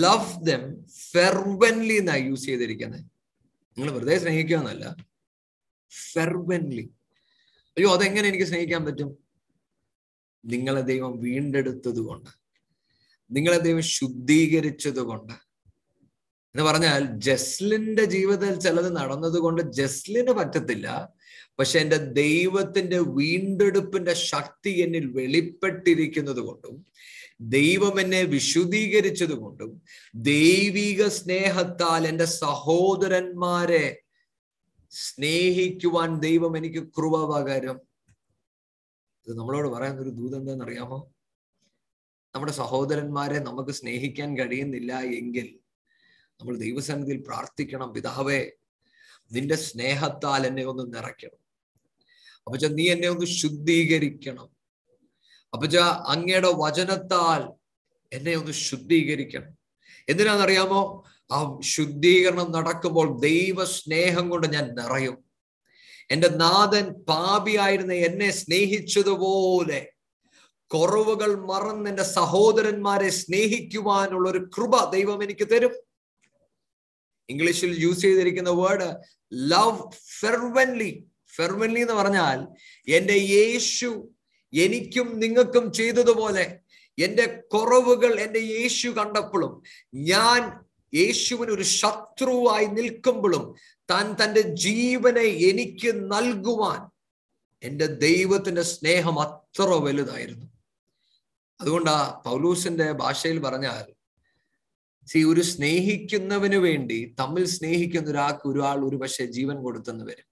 Speaker 1: ലവ് ദം ഫെർവൻലി എന്നാണ് യൂസ് ചെയ്തിരിക്കുന്നത് നിങ്ങൾ വെറുതെ സ്നേഹിക്കുക എന്നല്ല. ഫെർവൻലി അയ്യോ അതെങ്ങനെ എനിക്ക് സ്നേഹിക്കാൻ പറ്റും? നിങ്ങളെ ദൈവം വീണ്ടെടുത്തത് കൊണ്ട് നിങ്ങളെ ദൈവം ശുദ്ധീകരിച്ചത് കൊണ്ട് എന്ന് പറഞ്ഞാൽ ജസ്ലിന്റെ ജീവിതത്തിൽ ചിലത് നടന്നത് കൊണ്ട് ജസ്ലിന് പറ്റത്തില്ല. പക്ഷെ എന്റെ ദൈവത്തിന്റെ വീണ്ടെടുപ്പിന്റെ ശക്തി എന്നിൽ വെളിപ്പെട്ടിരിക്കുന്നത് കൊണ്ടും ദൈവം എന്നെ വിശുദ്ധീകരിച്ചത് കൊണ്ടും ദൈവിക സ്നേഹത്താൽ എന്റെ സഹോദരന്മാരെ സ്നേഹിക്കുവാൻ ദൈവം എനിക്ക് കൃപ ഇത് നമ്മളോട് പറയാൻ ഒരു ദൂത് എന്താണെന്ന് അറിയാമോ നമ്മുടെ സഹോദരന്മാരെ നമുക്ക് സ്നേഹിക്കാൻ കഴിയുന്നില്ല എങ്കിൽ നമ്മൾ ദൈവസന്നിധിയിൽ പ്രാർത്ഥിക്കണം പിതാവേ നിന്റെ സ്നേഹത്താൽ എന്നെ ഒന്ന് നിറയ്ക്കണം. അപ്പച്ച നീ എന്നെ ഒന്ന് ശുദ്ധീകരിക്കണം. അപ്പച്ച അങ്ങയുടെ വചനത്താൽ എന്നെ ഒന്ന് ശുദ്ധീകരിക്കണം. എന്തിനാണെന്നറിയാമോ? ആ ശുദ്ധീകരണം നടക്കുമ്പോൾ ദൈവ സ്നേഹം കൊണ്ട് ഞാൻ നിറയും. എന്റെ നാഥൻ പാപിയായിരുന്ന എന്നെ സ്നേഹിച്ചതുപോലെ കുറവുകൾ മറന്ന് എന്റെ സഹോദരന്മാരെ സ്നേഹിക്കുവാനുള്ള ഒരു കൃപ ദൈവം എനിക്ക് തരും. ഇംഗ്ലീഷിൽ യൂസ് ചെയ്തിരിക്കുന്ന വേർഡ് ലവ് ഫെർവൻലി ഫെർവൻലി എന്ന് പറഞ്ഞാൽ എന്റെ യേശു എനിക്കും നിങ്ങൾക്കും ചെയ്തതുപോലെ എന്റെ കുറവുകൾ എന്റെ യേശു കണ്ടപ്പോഴും ഞാൻ യേശുവിന് ഒരു ശത്രുവായി നിൽക്കുമ്പോഴും താൻ തന്റെ ജീവനെ എനിക്ക് നൽകുവാൻ എന്റെ ദൈവത്തിന്റെ സ്നേഹം അത്ര വലുതായിരുന്നു. അതുകൊണ്ടാ പൗലൂസിന്റെ ഭാഷയിൽ പറഞ്ഞാൽ സി ഒരു സ്നേഹിക്കുന്നവന് വേണ്ടി തമ്മിൽ സ്നേഹിക്കുന്ന ഒരാൾക്ക് ഒരാൾ ഒരു പക്ഷെ ജീവൻ കൊടുത്തെന്ന് വരും.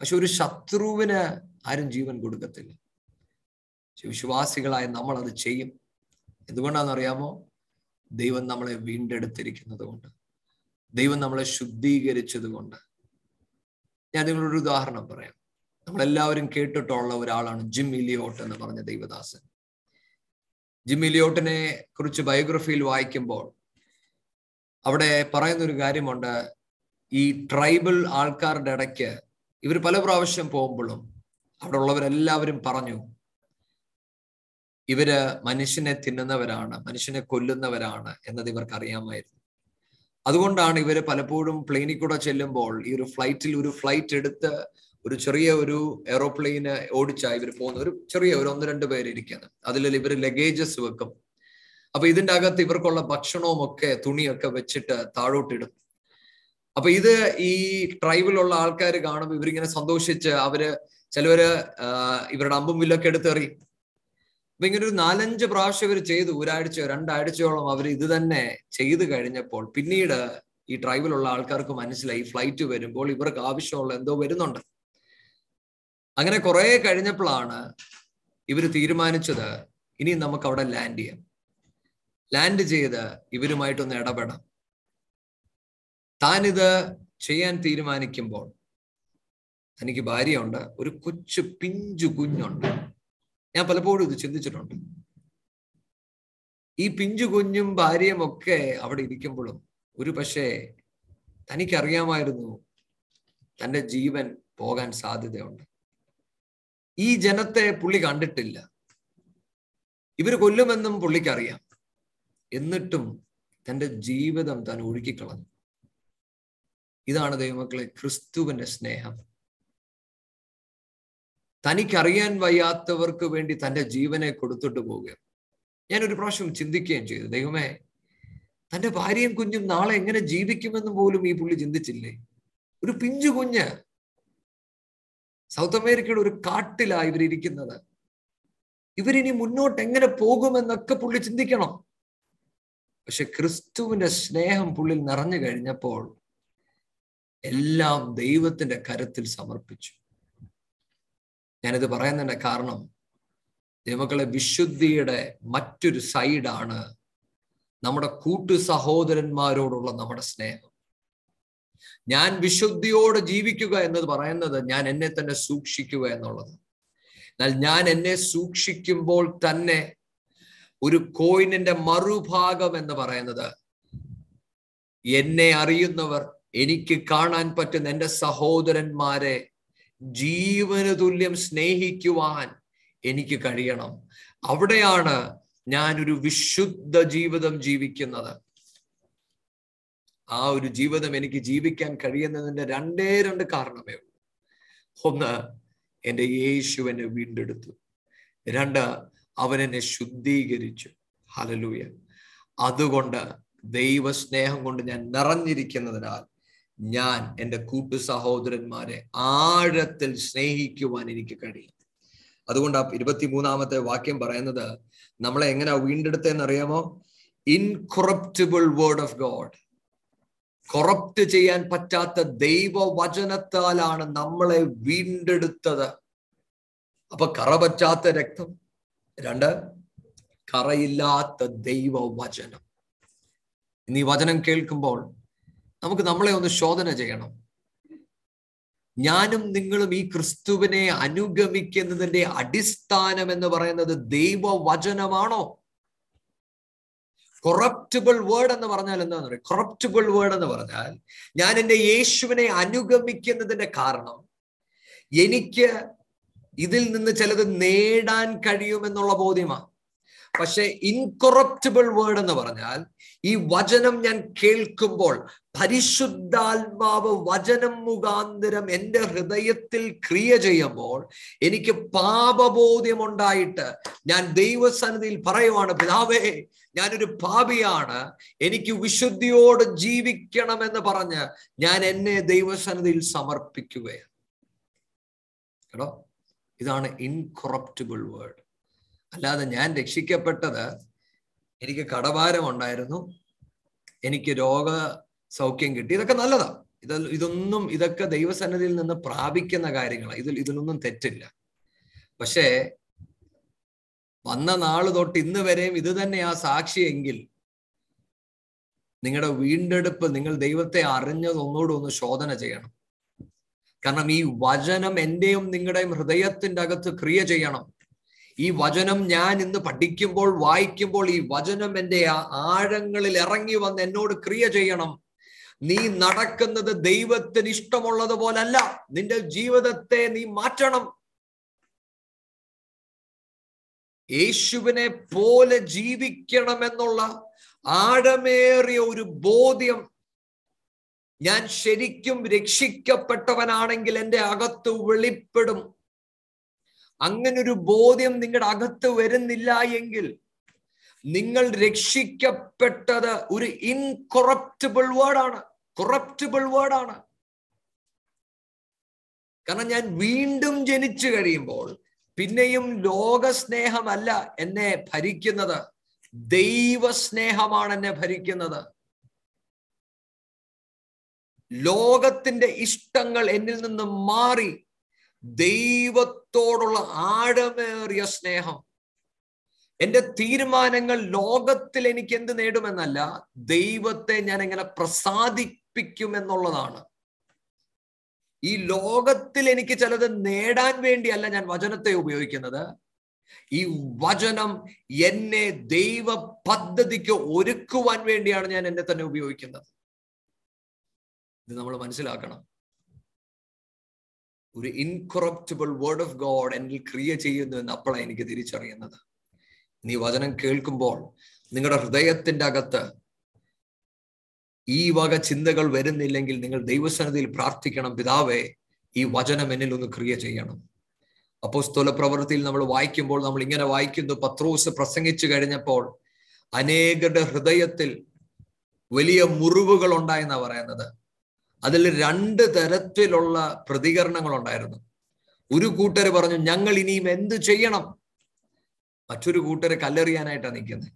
Speaker 1: പക്ഷെ ഒരു ശത്രുവിന് ആരും ജീവൻ കൊടുക്കത്തില്ല. പക്ഷെ വിശ്വാസികളായ നമ്മൾ അത് ചെയ്യും. എന്തുകൊണ്ടാണെന്നറിയാമോ? ദൈവം നമ്മളെ വീണ്ടെടുത്തിരിക്കുന്നത് കൊണ്ട് ദൈവം നമ്മളെ ശുദ്ധീകരിച്ചത് കൊണ്ട് ഞാൻ നിങ്ങളൊരു ഉദാഹരണം പറയാം. നമ്മളെല്ലാവരും കേട്ടിട്ടുള്ള ഒരാളാണ് ജിം ഇലിയോട്ട് എന്ന് പറഞ്ഞ ദൈവദാസൻ. ജിം ഇലിയോട്ടിനെ കുറിച്ച് ബയോഗ്രഫിയിൽ വായിക്കുമ്പോൾ അവിടെ പറയുന്നൊരു കാര്യമുണ്ട്. ഈ ട്രൈബൽ ആൾക്കാരുടെ ഇടയ്ക്ക് ഇവർ പല പ്രാവശ്യം പോകുമ്പോഴും അവിടെ ഉള്ളവരെല്ലാവരും പറഞ്ഞു ഇവർ മനുഷ്യനെ തിന്നുന്നവരാണ് മനുഷ്യനെ കൊല്ലുന്നവരാണ് എന്നത് ഇവർക്ക് അറിയാമായിരുന്നു. അതുകൊണ്ടാണ് ഇവർ പലപ്പോഴും പ്ലെയിനിൽ കൂടെ ചെല്ലുമ്പോൾ ഈ ഒരു ഫ്ലൈറ്റിൽ ഒരു ഫ്ലൈറ്റ് എടുത്ത് ഒരു ചെറിയ ഒരു എയറോപ്ലെയിന് ഓടിച്ചാ ഇവർ പോകുന്ന ഒരു ചെറിയ ഒരു ഒന്ന് രണ്ട് പേര് ഇരിക്കുന്നത്. അതിൽ ഇവർ ലഗേജസ് വെക്കും. അപ്പൊ ഇതിന്റെ അകത്ത് ഇവർക്കുള്ള ഭക്ഷണവും ഒക്കെ തുണിയൊക്കെ വെച്ചിട്ട് താഴോട്ടിടും അപ്പൊ ഇത് ഈ ട്രൈബിലുള്ള ആൾക്കാർ കാണുമ്പോൾ ഇവരിങ്ങനെ സന്തോഷിച്ച് അവർ ചിലവര് ഇവരുടെ അമ്പും വില്ലൊക്കെ എടുത്തെറി അപ്പൊ ഇങ്ങനെ ഒരു നാലഞ്ച് പ്രാവശ്യം ഇവർ ചെയ്തു. ഒരാഴ്ചയോ രണ്ടാഴ്ചയോളം അവർ ഇത് തന്നെ ചെയ്തു കഴിഞ്ഞപ്പോൾ പിന്നീട് ഈ ട്രൈബിലുള്ള ആൾക്കാർക്ക് മനസ്സിലായി ഫ്ലൈറ്റ് വരുമ്പോൾ ഇവർക്ക് ആവശ്യമുള്ള എന്തോ വരുന്നുണ്ട്. അങ്ങനെ കുറെ കഴിഞ്ഞപ്പോഴാണ് ഇവർ തീരുമാനിച്ചത് ഇനി നമുക്ക് അവിടെ ലാൻഡ് ചെയ്യാം. ലാൻഡ് ചെയ്ത് ഇവരുമായിട്ടൊന്ന് ഇടപെടാം. താനിത് ചെയ്യാൻ തീരുമാനിക്കുമ്പോൾ എനിക്ക് ഭാര്യയുണ്ട് ഒരു കൊച്ചു പിഞ്ചു കുഞ്ഞുണ്ട്. ഞാൻ പലപ്പോഴും ഇത് ചിന്തിച്ചിട്ടുണ്ട്. ഈ പിഞ്ചു കുഞ്ഞും ഭാര്യയും ഒക്കെ അവിടെ ഇരിക്കുമ്പോഴും ഒരു പക്ഷേ തനിക്കറിയാമായിരുന്നു തന്റെ ജീവൻ പോകാൻ സാധ്യതയുണ്ട്. ഈ ജനത്തെ പുള്ളി കണ്ടിട്ടില്ല. ഇവർ കൊല്ലുമെന്നും പുള്ളിക്കറിയാം. എന്നിട്ടും തന്റെ ജീവിതം താൻ ഒഴുക്കിക്കളഞ്ഞു. ഇതാണ് ദൈവമക്കളെ ക്രിസ്തുവിന്റെ സ്നേഹം. തനിക്കറിയാൻ വയ്യാത്തവർക്ക് വേണ്ടി തന്റെ ജീവനെ കൊടുത്തിട്ട് പോവുക ഞാൻ ഒരു പ്രാവശ്യം ചിന്തിക്കുകയും ചെയ്തു. ദൈവമേ തന്റെ ഭാര്യയും കുഞ്ഞും നാളെ എങ്ങനെ ജീവിക്കുമെന്ന് പോലും ഈ പുള്ളി ചിന്തിച്ചില്ലേ? ഒരു പിഞ്ചു കുഞ്ഞ് സൗത്ത് അമേരിക്കയുടെ ഒരു കാട്ടിലാണ് ഇവരിയ്ക്കുന്നത് ഇവരിനി മുന്നോട്ട് എങ്ങനെ പോകുമെന്നൊക്കെ പുള്ളി ചിന്തിക്കണം. പക്ഷെ ക്രിസ്തുവിന്റെ സ്നേഹം പുള്ളിൽ നിറഞ്ഞു കഴിഞ്ഞപ്പോൾ എല്ലാം ദൈവത്തിന്റെ കരത്തിൽ സമർപ്പിച്ചു. ഞാനിത് പറയുന്നതിന്റെ കാരണം ദൈവക്കളെ വിശുദ്ധിയുടെ മറ്റൊരു സൈഡാണ് നമ്മുടെ കൂട്ടു സഹോദരന്മാരോടുള്ള നമ്മുടെ സ്നേഹം. ഞാൻ വിശുദ്ധിയോടെ ജീവിക്കുക എന്നത് പറയുന്നത് ഞാൻ എന്നെ തന്നെ സൂക്ഷിക്കുക എന്നുള്ളത്. എന്നാൽ ഞാൻ എന്നെ സൂക്ഷിക്കുമ്പോൾ തന്നെ ഒരു കോയിനിന്റെ മറുഭാഗം എന്ന് പറയുന്നത് എന്നെ അറിയുന്നവർ എനിക്ക് കാണാൻ പറ്റുന്ന എന്റെ സഹോദരന്മാരെ ജീവന തുല്യം സ്നേഹിക്കുവാൻ എനിക്ക് കഴിയണം. അവിടെയാണ് ഞാൻ ഒരു വിശുദ്ധ ജീവിതം ജീവിക്കുന്നത്. ആ ഒരു ജീവിതം എനിക്ക് ജീവിക്കാൻ കഴിയുന്നതിന്റെ രണ്ടേ രണ്ട് കാരണമേ ഉള്ളൂ. ഒന്ന് എന്റെ യേശു എന്നെ വീണ്ടെടുത്തു. രണ്ട് അവൻ എന്നെ ശുദ്ധീകരിച്ചു. ഹലലൂയ അതുകൊണ്ട് ദൈവസ്നേഹം കൊണ്ട് ഞാൻ നിറഞ്ഞിരിക്കുന്നതിനാൽ ഞാൻ എന്റെ കൂട്ടു സഹോദരന്മാരെ ആഴത്തിൽ സ്നേഹിക്കുവാൻ എനിക്ക് കഴിയും. അതുകൊണ്ട് ആ ഇരുപത്തിമൂന്നാമത്തെ വാക്യം പറയുന്നത് നമ്മളെ എങ്ങനെ വീണ്ടെടുത്തതെന്ന് അറിയാമോ? Incorruptible word of God corrupt ചെയ്യാൻ പറ്റാത്ത ദൈവവചനത്താലാണ് നമ്മളെ വീണ്ടെടുത്തത്. അപ്പൊ കറ പറ്റാത്ത രക്തം. രണ്ട് കറയില്ലാത്ത ദൈവവചനം. ഇന്ന് ഈ വചനം കേൾക്കുമ്പോൾ നമുക്ക് നമ്മളെ ഒന്ന് ശോധന ചെയ്യണം. ഞാനും നിങ്ങളും ഈ ക്രിസ്തുവിനെ അനുഗമിക്കുന്നതിന്റെ അടിസ്ഥാനം എന്ന് പറയുന്നത് ദൈവവചനമാണോ? കൊറപ്റ്റബിൾ വേർഡ് എന്ന് പറഞ്ഞാൽ എന്താന്ന് പറയുക കൊറപ്റ്റബിൾ വേർഡ് എന്ന് പറഞ്ഞാൽ ഞാൻ എന്റെ യേശുവിനെ അനുഗമിക്കുന്നതിന്റെ കാരണം എനിക്ക് ഇതിൽ നിന്ന് ചിലത് നേടാൻ കഴിയുമെന്നുള്ള ബോധ്യമാണ്. പക്ഷെ ഇൻകൊറപ്റ്റബിൾ വേർഡ് എന്ന് പറഞ്ഞാൽ ഈ വചനം ഞാൻ കേൾക്കുമ്പോൾ പരിശുദ്ധാത്മാവ് വചനം മുഖാന്തരം എന്റെ ഹൃദയത്തിൽ ക്രിയ ചെയ്യുമ്പോൾ എനിക്ക് പാപബോധ്യം ഉണ്ടായിട്ട് ഞാൻ ദൈവസന്നിധിയിൽ പറയുവാണ് പിതാവേ ഞാനൊരു പാപിയാണ്. എനിക്ക് വിശുദ്ധിയോട് ജീവിക്കണമെന്ന് പറഞ്ഞ് ഞാൻ എന്നെ ദൈവസന്നിധിയിൽ സമർപ്പിക്കുകയാണ്. കേട്ടോ? ഇതാണ് ഇൻകൊറപ്റ്റബിൾ വേർഡ് അല്ലാതെ ഞാൻ രക്ഷിക്കപ്പെട്ടത് എനിക്ക് കടഭാരം ഉണ്ടായിരുന്നു എനിക്ക് രോഗ സൗഖ്യം കിട്ടി. ഇതൊക്കെ നല്ലതാ. ഇത് ഇതൊന്നും ഇതൊക്കെ ദൈവസന്നിധിയിൽ നിന്ന് പ്രാപിക്കുന്ന കാര്യങ്ങളാണ് ഇതിൽ ഇതിലൊന്നും തെറ്റില്ല. പക്ഷേ വന്ന നാൾ തൊട്ട് ഇന്ന് വരെയും ഇത് തന്നെ ആ സാക്ഷിയെങ്കിൽ നിങ്ങളുടെ വീണ്ടെടുപ്പ് നിങ്ങൾ ദൈവത്തെ അറിഞ്ഞത് ഒന്നുകൂടെ ഒന്ന് ശോധന ചെയ്യണം. കാരണം ഈ വചനം എന്റെയും നിങ്ങളുടെയും ഹൃദയത്തിന്റെ അകത്ത് ക്രിയ ചെയ്യണം. ഈ വചനം ഞാൻ ഇന്ന് പഠിക്കുമ്പോൾ വായിക്കുമ്പോൾ ഈ വചനം എന്റെ ആ- ആഴങ്ങളിൽ ഇറങ്ങി വന്ന് എന്നോട് ക്രിയ ചെയ്യണം. നീ നടക്കുന്നത് ദൈവത്തിന് ഇഷ്ടമുള്ളത് പോലല്ല നിന്റെ ജീവിതത്തെ നീ മാറ്റണം. യേശുവിനെ പോലെ ജീവിക്കണം എന്നുള്ള ആഴമേറിയ ഒരു ബോധ്യം ഞാൻ ശരിക്കും രക്ഷിക്കപ്പെട്ടവനാണെങ്കിൽ എന്റെ അകത്ത് വെളിപ്പെടും. അങ്ങനൊരു ബോധ്യം നിങ്ങളുടെ അകത്ത് വരുന്നില്ല എങ്കിൽ നിങ്ങൾ രക്ഷിക്കപ്പെട്ടത് ഒരു ഇൻകൊറപ്റ്റബിൾ വേർഡാണ് കൊറപ്റ്റബിൾ വേർഡാണ് കാരണം ഞാൻ വീണ്ടും ജനിച്ചു കഴിയുമ്പോൾ പിന്നെയും ലോകസ്നേഹമല്ല എന്നെ ഭരിക്കുന്നത്. ദൈവസ്നേഹമാണ് എന്നെ ഭരിക്കുന്നത്. ലോകത്തിന്റെ ഇഷ്ടങ്ങൾ എന്നിൽ നിന്ന് മാറി ദൈവത്തോടുള്ള ആഴമേറിയ സ്നേഹം. എന്റെ തീരുമാനങ്ങൾ ലോകത്തിൽ എനിക്ക് എന്ത് നേടുമെന്നല്ല ദൈവത്തെ ഞാൻ എങ്ങനെ പ്രസാദിപ്പിക്കും എന്നുള്ളതാണ് ഈ ലോകത്തിൽ എനിക്ക് ചിലത് നേടാൻ വേണ്ടിയല്ല ഞാൻ വചനത്തെ ഉപയോഗിക്കുന്നത്. ഈ വചനം എന്നെ ദൈവ പദ്ധതിക്ക് ഒരുക്കുവാൻ വേണ്ടിയാണ് ഞാൻ എന്നെ തന്നെ ഉപയോഗിക്കുന്നത്. ഇത് നമ്മൾ മനസ്സിലാക്കണം. ഒരു ഇൻകൊറപ്റ്റബിൾ വേർഡ് ഓഫ് ഗോഡ് എന്നിൽ ക്രിയ ചെയ്യുന്നു എന്ന് അപ്പോഴാണ് എനിക്ക് തിരിച്ചറിയുന്നത്. നീ വചനം കേൾക്കുമ്പോൾ നിങ്ങളുടെ ഹൃദയത്തിന്റെ അകത്ത് ഈ വക ചിന്തകൾ വരുന്നില്ലെങ്കിൽ നിങ്ങൾ ദൈവസന്നിധിയിൽ പ്രാർത്ഥിക്കണം പിതാവേ ഈ വചനം എന്നിൽ ഒന്ന് ക്രിയ ചെയ്യണം. അപ്പോസ്തോല പ്രവൃത്തിയിൽ നമ്മൾ വായിക്കുമ്പോൾ നമ്മൾ ഇങ്ങനെ വായിക്കുന്നു. പത്രോസ് പ്രസംഗിച്ചു കഴിഞ്ഞപ്പോൾ അനേകരുടെ ഹൃദയത്തിൽ വലിയ മുറിവുകൾ ഉണ്ടായെന്നാണ് പറയുന്നത്. അതിൽ രണ്ട് തരത്തിലുള്ള പ്രതികരണങ്ങൾ ഉണ്ടായിരുന്നു ഒരു കൂട്ടർ പറഞ്ഞു ഞങ്ങൾ ഇനിയും എന്ത് ചെയ്യണം? മറ്റൊരു കൂട്ടര് കല്ലെറിയാനായിട്ടാണ് നിൽക്കുന്നത്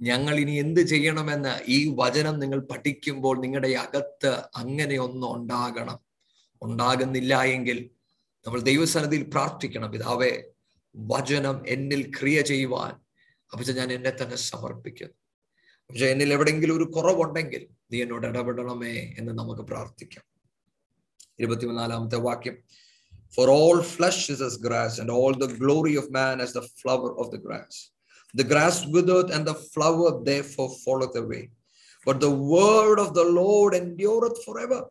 Speaker 1: ഞങ്ങൾ ഇനി എന്ത് ചെയ്യണമെന്ന് ഈ വചനം നിങ്ങൾ പഠിക്കുമ്പോൾ നിങ്ങളുടെ അകത്ത് അങ്ങനെ ഉണ്ടാകണം. ഉണ്ടാകുന്നില്ല എങ്കിൽ നമ്മൾ ദൈവസന്നിധിയിൽ പ്രാർത്ഥിക്കണം. പിതാവേ വചനം എന്നിൽ ക്രിയ ചെയ്യുവാൻ അപ്പച്ച ഞാൻ എന്നെ തന്നെ സമർപ്പിക്കുന്നു. പക്ഷെ എന്നിൽ എവിടെയെങ്കിലും ഒരു കുറവുണ്ടെങ്കിൽ നീ എന്നോട് ഇടപെടണമേ എന്ന് നമുക്ക് പ്രാർത്ഥിക്കാം. ഇരുപത്തിമൂന്നാലാമത്തെ വാക്യം. As grass and all the glory of man as the flower of the grass the grass withereth and the flower they four falleth away but the word of the Lord endureth for ever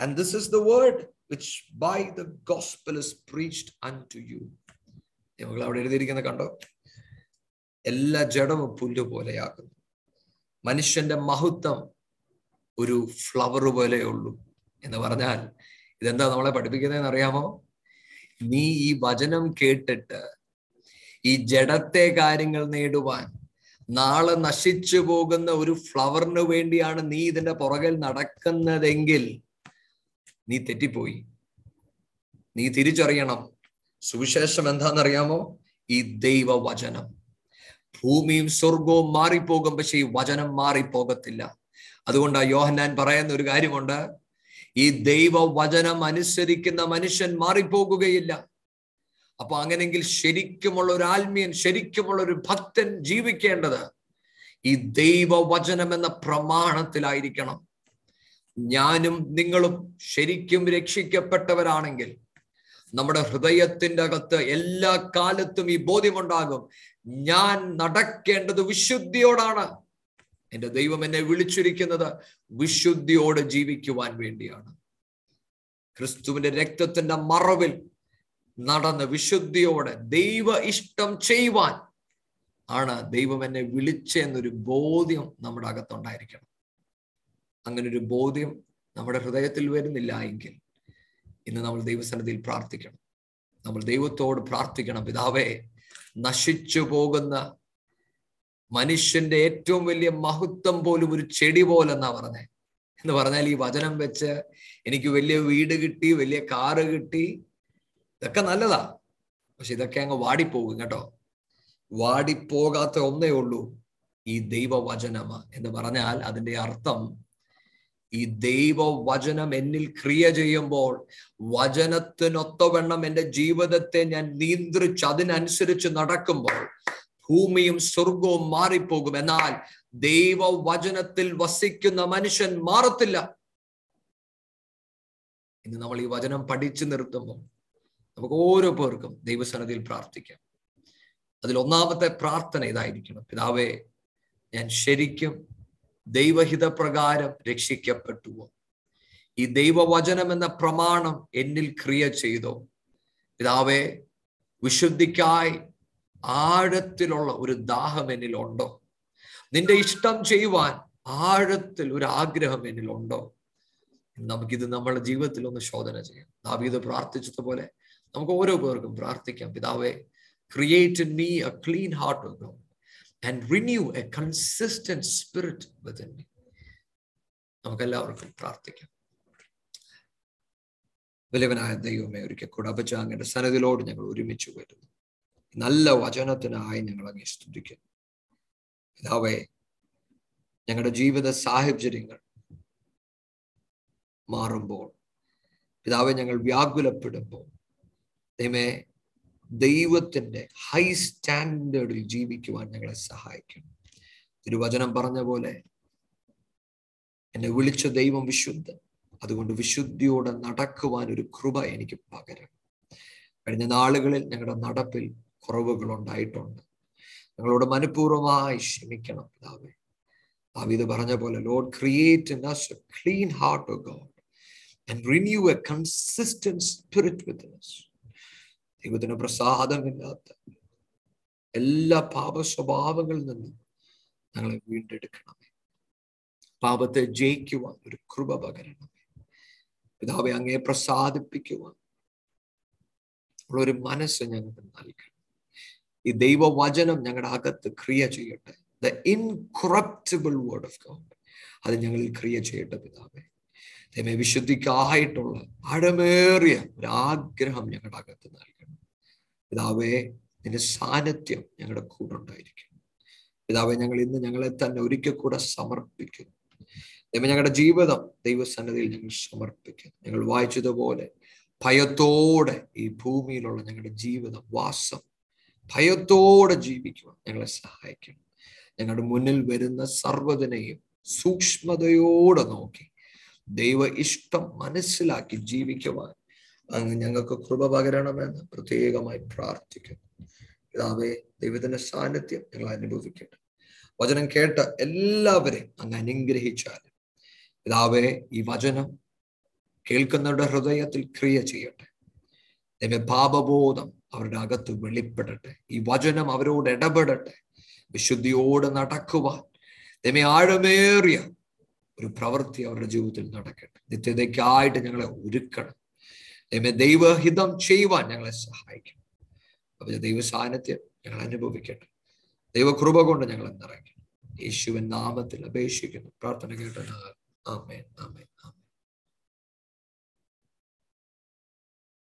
Speaker 1: and this is the word which by the gospel is preached unto you നിങ്ങൾ അവിടെ എഴുതിയിരിക്കുന്നത് കണ്ടോ? എല്ലാ ജഡവും പുല്ലുപോലെയാക്കുന്നു മനുഷ്യന്റെ മഹത്വം ഒരു flower പോലെ ഉള്ളൂ എന്ന് പറഞ്ഞാൽ ഇതെന്താ നമ്മളെ പഠിപ്പിക്കുന്നതെന്ന് അറിയാമോ? നീ ഈ വചനം കേട്ടിട്ട് ഈ ജഡത്തെ കാര്യങ്ങൾ നേടുവാൻ നാളെ നശിച്ചു പോകുന്ന ഒരു ഫ്ലവറിന് വേണ്ടിയാണ് നീ ഇതിന്റെ പുറകിൽ നടക്കുന്നതെങ്കിൽ നീ തെറ്റിപ്പോയി. നീ തിരിച്ചറിയണം. സുവിശേഷം എന്താണെന്നറിയാമോ? ഈ ദൈവവചനം. ഭൂമിയും സ്വർഗവും മാറിപ്പോകും പക്ഷെ ഈ വചനം മാറിപ്പോകത്തില്ല. അതുകൊണ്ട് യോഹന്നാൻ പറയുന്ന ഒരു കാര്യമുണ്ട് ഈ ദൈവവചനം അനുസരിക്കുന്ന മനുഷ്യൻ മാറിപ്പോകുകയില്ല. അപ്പൊ അങ്ങനെങ്കിൽ ശരിക്കുമുള്ള ഒരു ആത്മീയൻ ശരിക്കുമുള്ള ഒരു ഭക്തൻ ജീവിക്കേണ്ടത് ഈ ദൈവവചനം എന്ന പ്രമാണത്തിലായിരിക്കണം. ഞാനും നിങ്ങളും ശരിക്കും രക്ഷിക്കപ്പെട്ടവരാണെങ്കിൽ നമ്മുടെ ഹൃദയത്തിന്റെ അകത്ത് എല്ലാ കാലത്തും ഈ ബോധ്യമുണ്ടാകും. ഞാൻ നടക്കേണ്ടത് വിശുദ്ധിയോടാണ്. എന്റെ ദൈവം എന്നെ വിളിച്ചിരിക്കുന്നത് വിശുദ്ധിയോടെ ജീവിക്കുവാൻ വേണ്ടിയാണ്. ക്രിസ്തുവിന്റെ രക്തത്തിന്റെ മറവിൽ നടന്ന് വിശുദ്ധിയോടെ ദൈവ ഇഷ്ടം ചെയ്യുവാൻ ആണ് ദൈവം എന്നെ വിളിച്ചെന്നൊരു ബോധ്യം നമ്മുടെ അകത്തുണ്ടായിരിക്കണം. അങ്ങനെ ഒരു ബോധ്യം നമ്മുടെ ഹൃദയത്തിൽ വരുന്നില്ല എങ്കിൽ ഇന്ന് നമ്മൾ ദൈവസന്നിധിയിൽ പ്രാർത്ഥിക്കണം. നമ്മൾ ദൈവത്തോട് പ്രാർത്ഥിക്കണം. പിതാവേ നശിച്ചു പോകുന്ന മനുഷ്യന്റെ ഏറ്റവും വലിയ മഹത്വം പോലും ഒരു ചെടി പോലെന്നാ പറഞ്ഞേ. എന്ന് പറഞ്ഞാൽ ഈ വചനം വെച്ച് എനിക്ക് വലിയ വീട് കിട്ടി വലിയ കാറ് കിട്ടി ഇതൊക്കെ നല്ലതാ. പക്ഷെ ഇതൊക്കെ അങ്ങ് വാടിപ്പോകും കേട്ടോ. വാടിപ്പോകാത്ത ഒന്നേ ഉള്ളൂ ഈ ദൈവവചനമ എന്ന് പറഞ്ഞാൽ അതിന്റെ അർത്ഥം ഈ ദൈവവചനം എന്നിൽ ക്രിയ ചെയ്യുമ്പോൾ വചനത്തിനൊത്തവണ്ണം എന്റെ ജീവിതത്തെ ഞാൻ നിയന്ത്രിച്ച് അതിനനുസരിച്ച് നടക്കുമ്പോൾ ഭൂമിയും സ്വർഗവും മാറിപ്പോകും. എന്നാൽ ദൈവവചനത്തിൽ വസിക്കുന്ന മനുഷ്യൻ മാറത്തില്ല. ഇന്ന് നമ്മൾ ഈ വചനം പഠിച്ചു നിർത്തുമ്പോൾ നമുക്ക് ഓരോ പേർക്കും ദൈവസന്നതിയിൽ പ്രാർത്ഥിക്കാം. അതിൽ ഒന്നാമത്തെ പ്രാർത്ഥന ഇതായിരിക്കണം. പിതാവേ ഞാൻ ശരിക്കും ദൈവഹിതപ്രകാരം രക്ഷിക്കപ്പെട്ടുവോ ഈ ദൈവവചനം എന്ന പ്രമാണം എന്നിൽ ക്രിയ ചെയ്തോ. പിതാവേ വിശുദ്ധിക്കായി ആഴത്തിലുള്ള ഒരു ദാഹം എന്നിലുണ്ടോ? നിന്റെ ഇഷ്ടം ചെയ്യുവാൻ ആഴത്തിൽ ഒരു ആഗ്രഹം എന്നിലുണ്ടോ? നമുക്കിത് നമ്മുടെ ജീവിതത്തിൽ ഒന്ന് ശോധന ചെയ്യാം. ദാവീദ് പ്രാർത്ഥിച്ചതുപോലെ നമുക്ക് ഓരോ പേർക്കും പ്രാർത്ഥിക്കാം. പിതാവേ create me a clean heart and renew a consistent spirit within me നമുക്കെല്ലാവർക്കും പ്രാർത്ഥിക്കാം. വലിയവനായ ദൈവമേ ഒരിക്കൽ കൂടെ അപചാങ്ങയുടെ സനതിലോട് ഞങ്ങൾ ഒരുമിച്ച് വരുന്നു. നല്ല വചനത്തിനായി ഞങ്ങൾ അങ്ങേ സ്തുതിക്കുന്നു. പിതാവേ ഞങ്ങളുടെ ജീവിത സാഹചര്യങ്ങൾ മാറുമ്പോൾ പിതാവെ ഞങ്ങൾ വ്യാകുലപ്പെടുമ്പോൾ ദൈവമേ ദൈവത്തിന്റെ ഹൈ സ്റ്റാൻഡേർഡിൽ ജീവിക്കുവാൻ ഞങ്ങളെ സഹായിക്കും തിരുവചനം പറഞ്ഞ പോലെ എന്നെ വിളിച്ച ദൈവം വിശുദ്ധ അതുകൊണ്ട് വിശുദ്ധിയോടെ നടക്കുവാൻ ഒരു കൃപ എനിക്ക് പകരം കഴിഞ്ഞ നാളുകളിൽ ഞങ്ങളുടെ നടപ്പിൽ കുറവുകൾ ഉണ്ടായിട്ടുണ്ട് ഞങ്ങളോട് മനഃപൂർവമായി ക്ഷമിക്കണം പിതാവേ. ദാവീദ് പറഞ്ഞ പോലെ Lord create in o God and renew a consistent spirit within us. ദൈവത്തിന് പ്രസാദമില്ലാത്ത എല്ലാ പാപ സ്വഭാവങ്ങളിൽ നിന്നും ഞങ്ങളെ വീണ്ടെടുക്കണമേ. പാപത്തെ ജയിക്കുവാൻ ഒരു കൃപ പകരണമേ. പിതാവെ അങ്ങേ പ്രസാദിപ്പിക്കുവാൻ ഉള്ളൊരു മനസ്സ് ഞങ്ങൾക്ക് നൽകണം ഈ ദൈവവചനം ഞങ്ങളുടെ അകത്ത് ക്രിയ ചെയ്യട്ടെ. The incorruptible word of God അത് ഞങ്ങളിൽ ക്രിയ ചെയ്യട്ടെ പിതാവേ. ദൈവമേ വിശുദ്ധിക്കായിട്ടുള്ള ആഴമേറിയ ഒരു ആഗ്രഹം ഞങ്ങളുടെ അകത്ത് നൽകണം. പിതാവേ നിന്റെ സാന്നിധ്യം ഞങ്ങളുടെ കൂടെ ഉണ്ടായിരിക്കും. പിതാവെ ഞങ്ങൾ ഇന്ന് ഞങ്ങളെ തന്നെ ഒരിക്കൽ കൂടെ സമർപ്പിക്കുന്നു. ദൈവം ഞങ്ങളുടെ ജീവിതം ദൈവസന്നതിയിൽ ഞങ്ങൾ സമർപ്പിക്കുന്നു. ഞങ്ങൾ വായിച്ചതുപോലെ ഭയത്തോടെ ഈ ഭൂമിയിലുള്ള ഞങ്ങളുടെ ജീവിതം വാസം ഭയത്തോടെ ജീവിക്കുവാൻ ഞങ്ങളെ സഹായിക്കണം. ഞങ്ങളുടെ മുന്നിൽ വരുന്ന സർവതിനെയും സൂക്ഷ്മതയോടെ നോക്കി ദൈവ ഇഷ്ടം മനസ്സിലാക്കി ജീവിക്കുവാൻ അങ്ങ് ഞങ്ങൾക്ക് കൃപ പകരണമെന്ന് പ്രത്യേകമായി പ്രാർത്ഥിക്കുന്നു. പിതാവേ ദൈവത്തിന്റെ സാന്നിധ്യം ഞങ്ങൾ അനുഭവിക്കട്ടെ. വചനം കേട്ട എല്ലാവരെയും അങ്ങ് അനുഗ്രഹിച്ചാലും. പിതാവേ ഈ വചനം കേൾക്കുന്നവരുടെ ഹൃദയത്തിൽ ക്രിയ ചെയ്യട്ടെ. ദൈവ പാപബോധം അവരുടെ അകത്ത് വെളിപ്പെടട്ടെ. ഈ വചനം അവരോട് ഇടപെടട്ടെ. വിശുദ്ധിയോട് നടക്കുവാൻ. ദൈവ ആഴമേറിയ ഒരു പ്രവൃത്തി അവരുടെ ജീവിതത്തിൽ നടക്കട്ടെ. നിത്യതയ്ക്കായിട്ട് ഞങ്ങളെ ഒരുക്കണം. ദൈവ ദൈവഹിതം ചെയ്യുവാൻ ഞങ്ങളെ സഹായിക്കണം. അപ്പൊ ദൈവ സാന്നിധ്യം ഞങ്ങൾ അനുഭവിക്കട്ടെ. ദൈവകൃപ കൊണ്ട് ഞങ്ങൾ നിറയ്ക്കണം. യേശുവൻ നാമത്തിൽ അപേക്ഷിക്കുന്നു. പ്രാർത്ഥന കേട്ട ആമേൻ ആമേൻ ആമേൻ.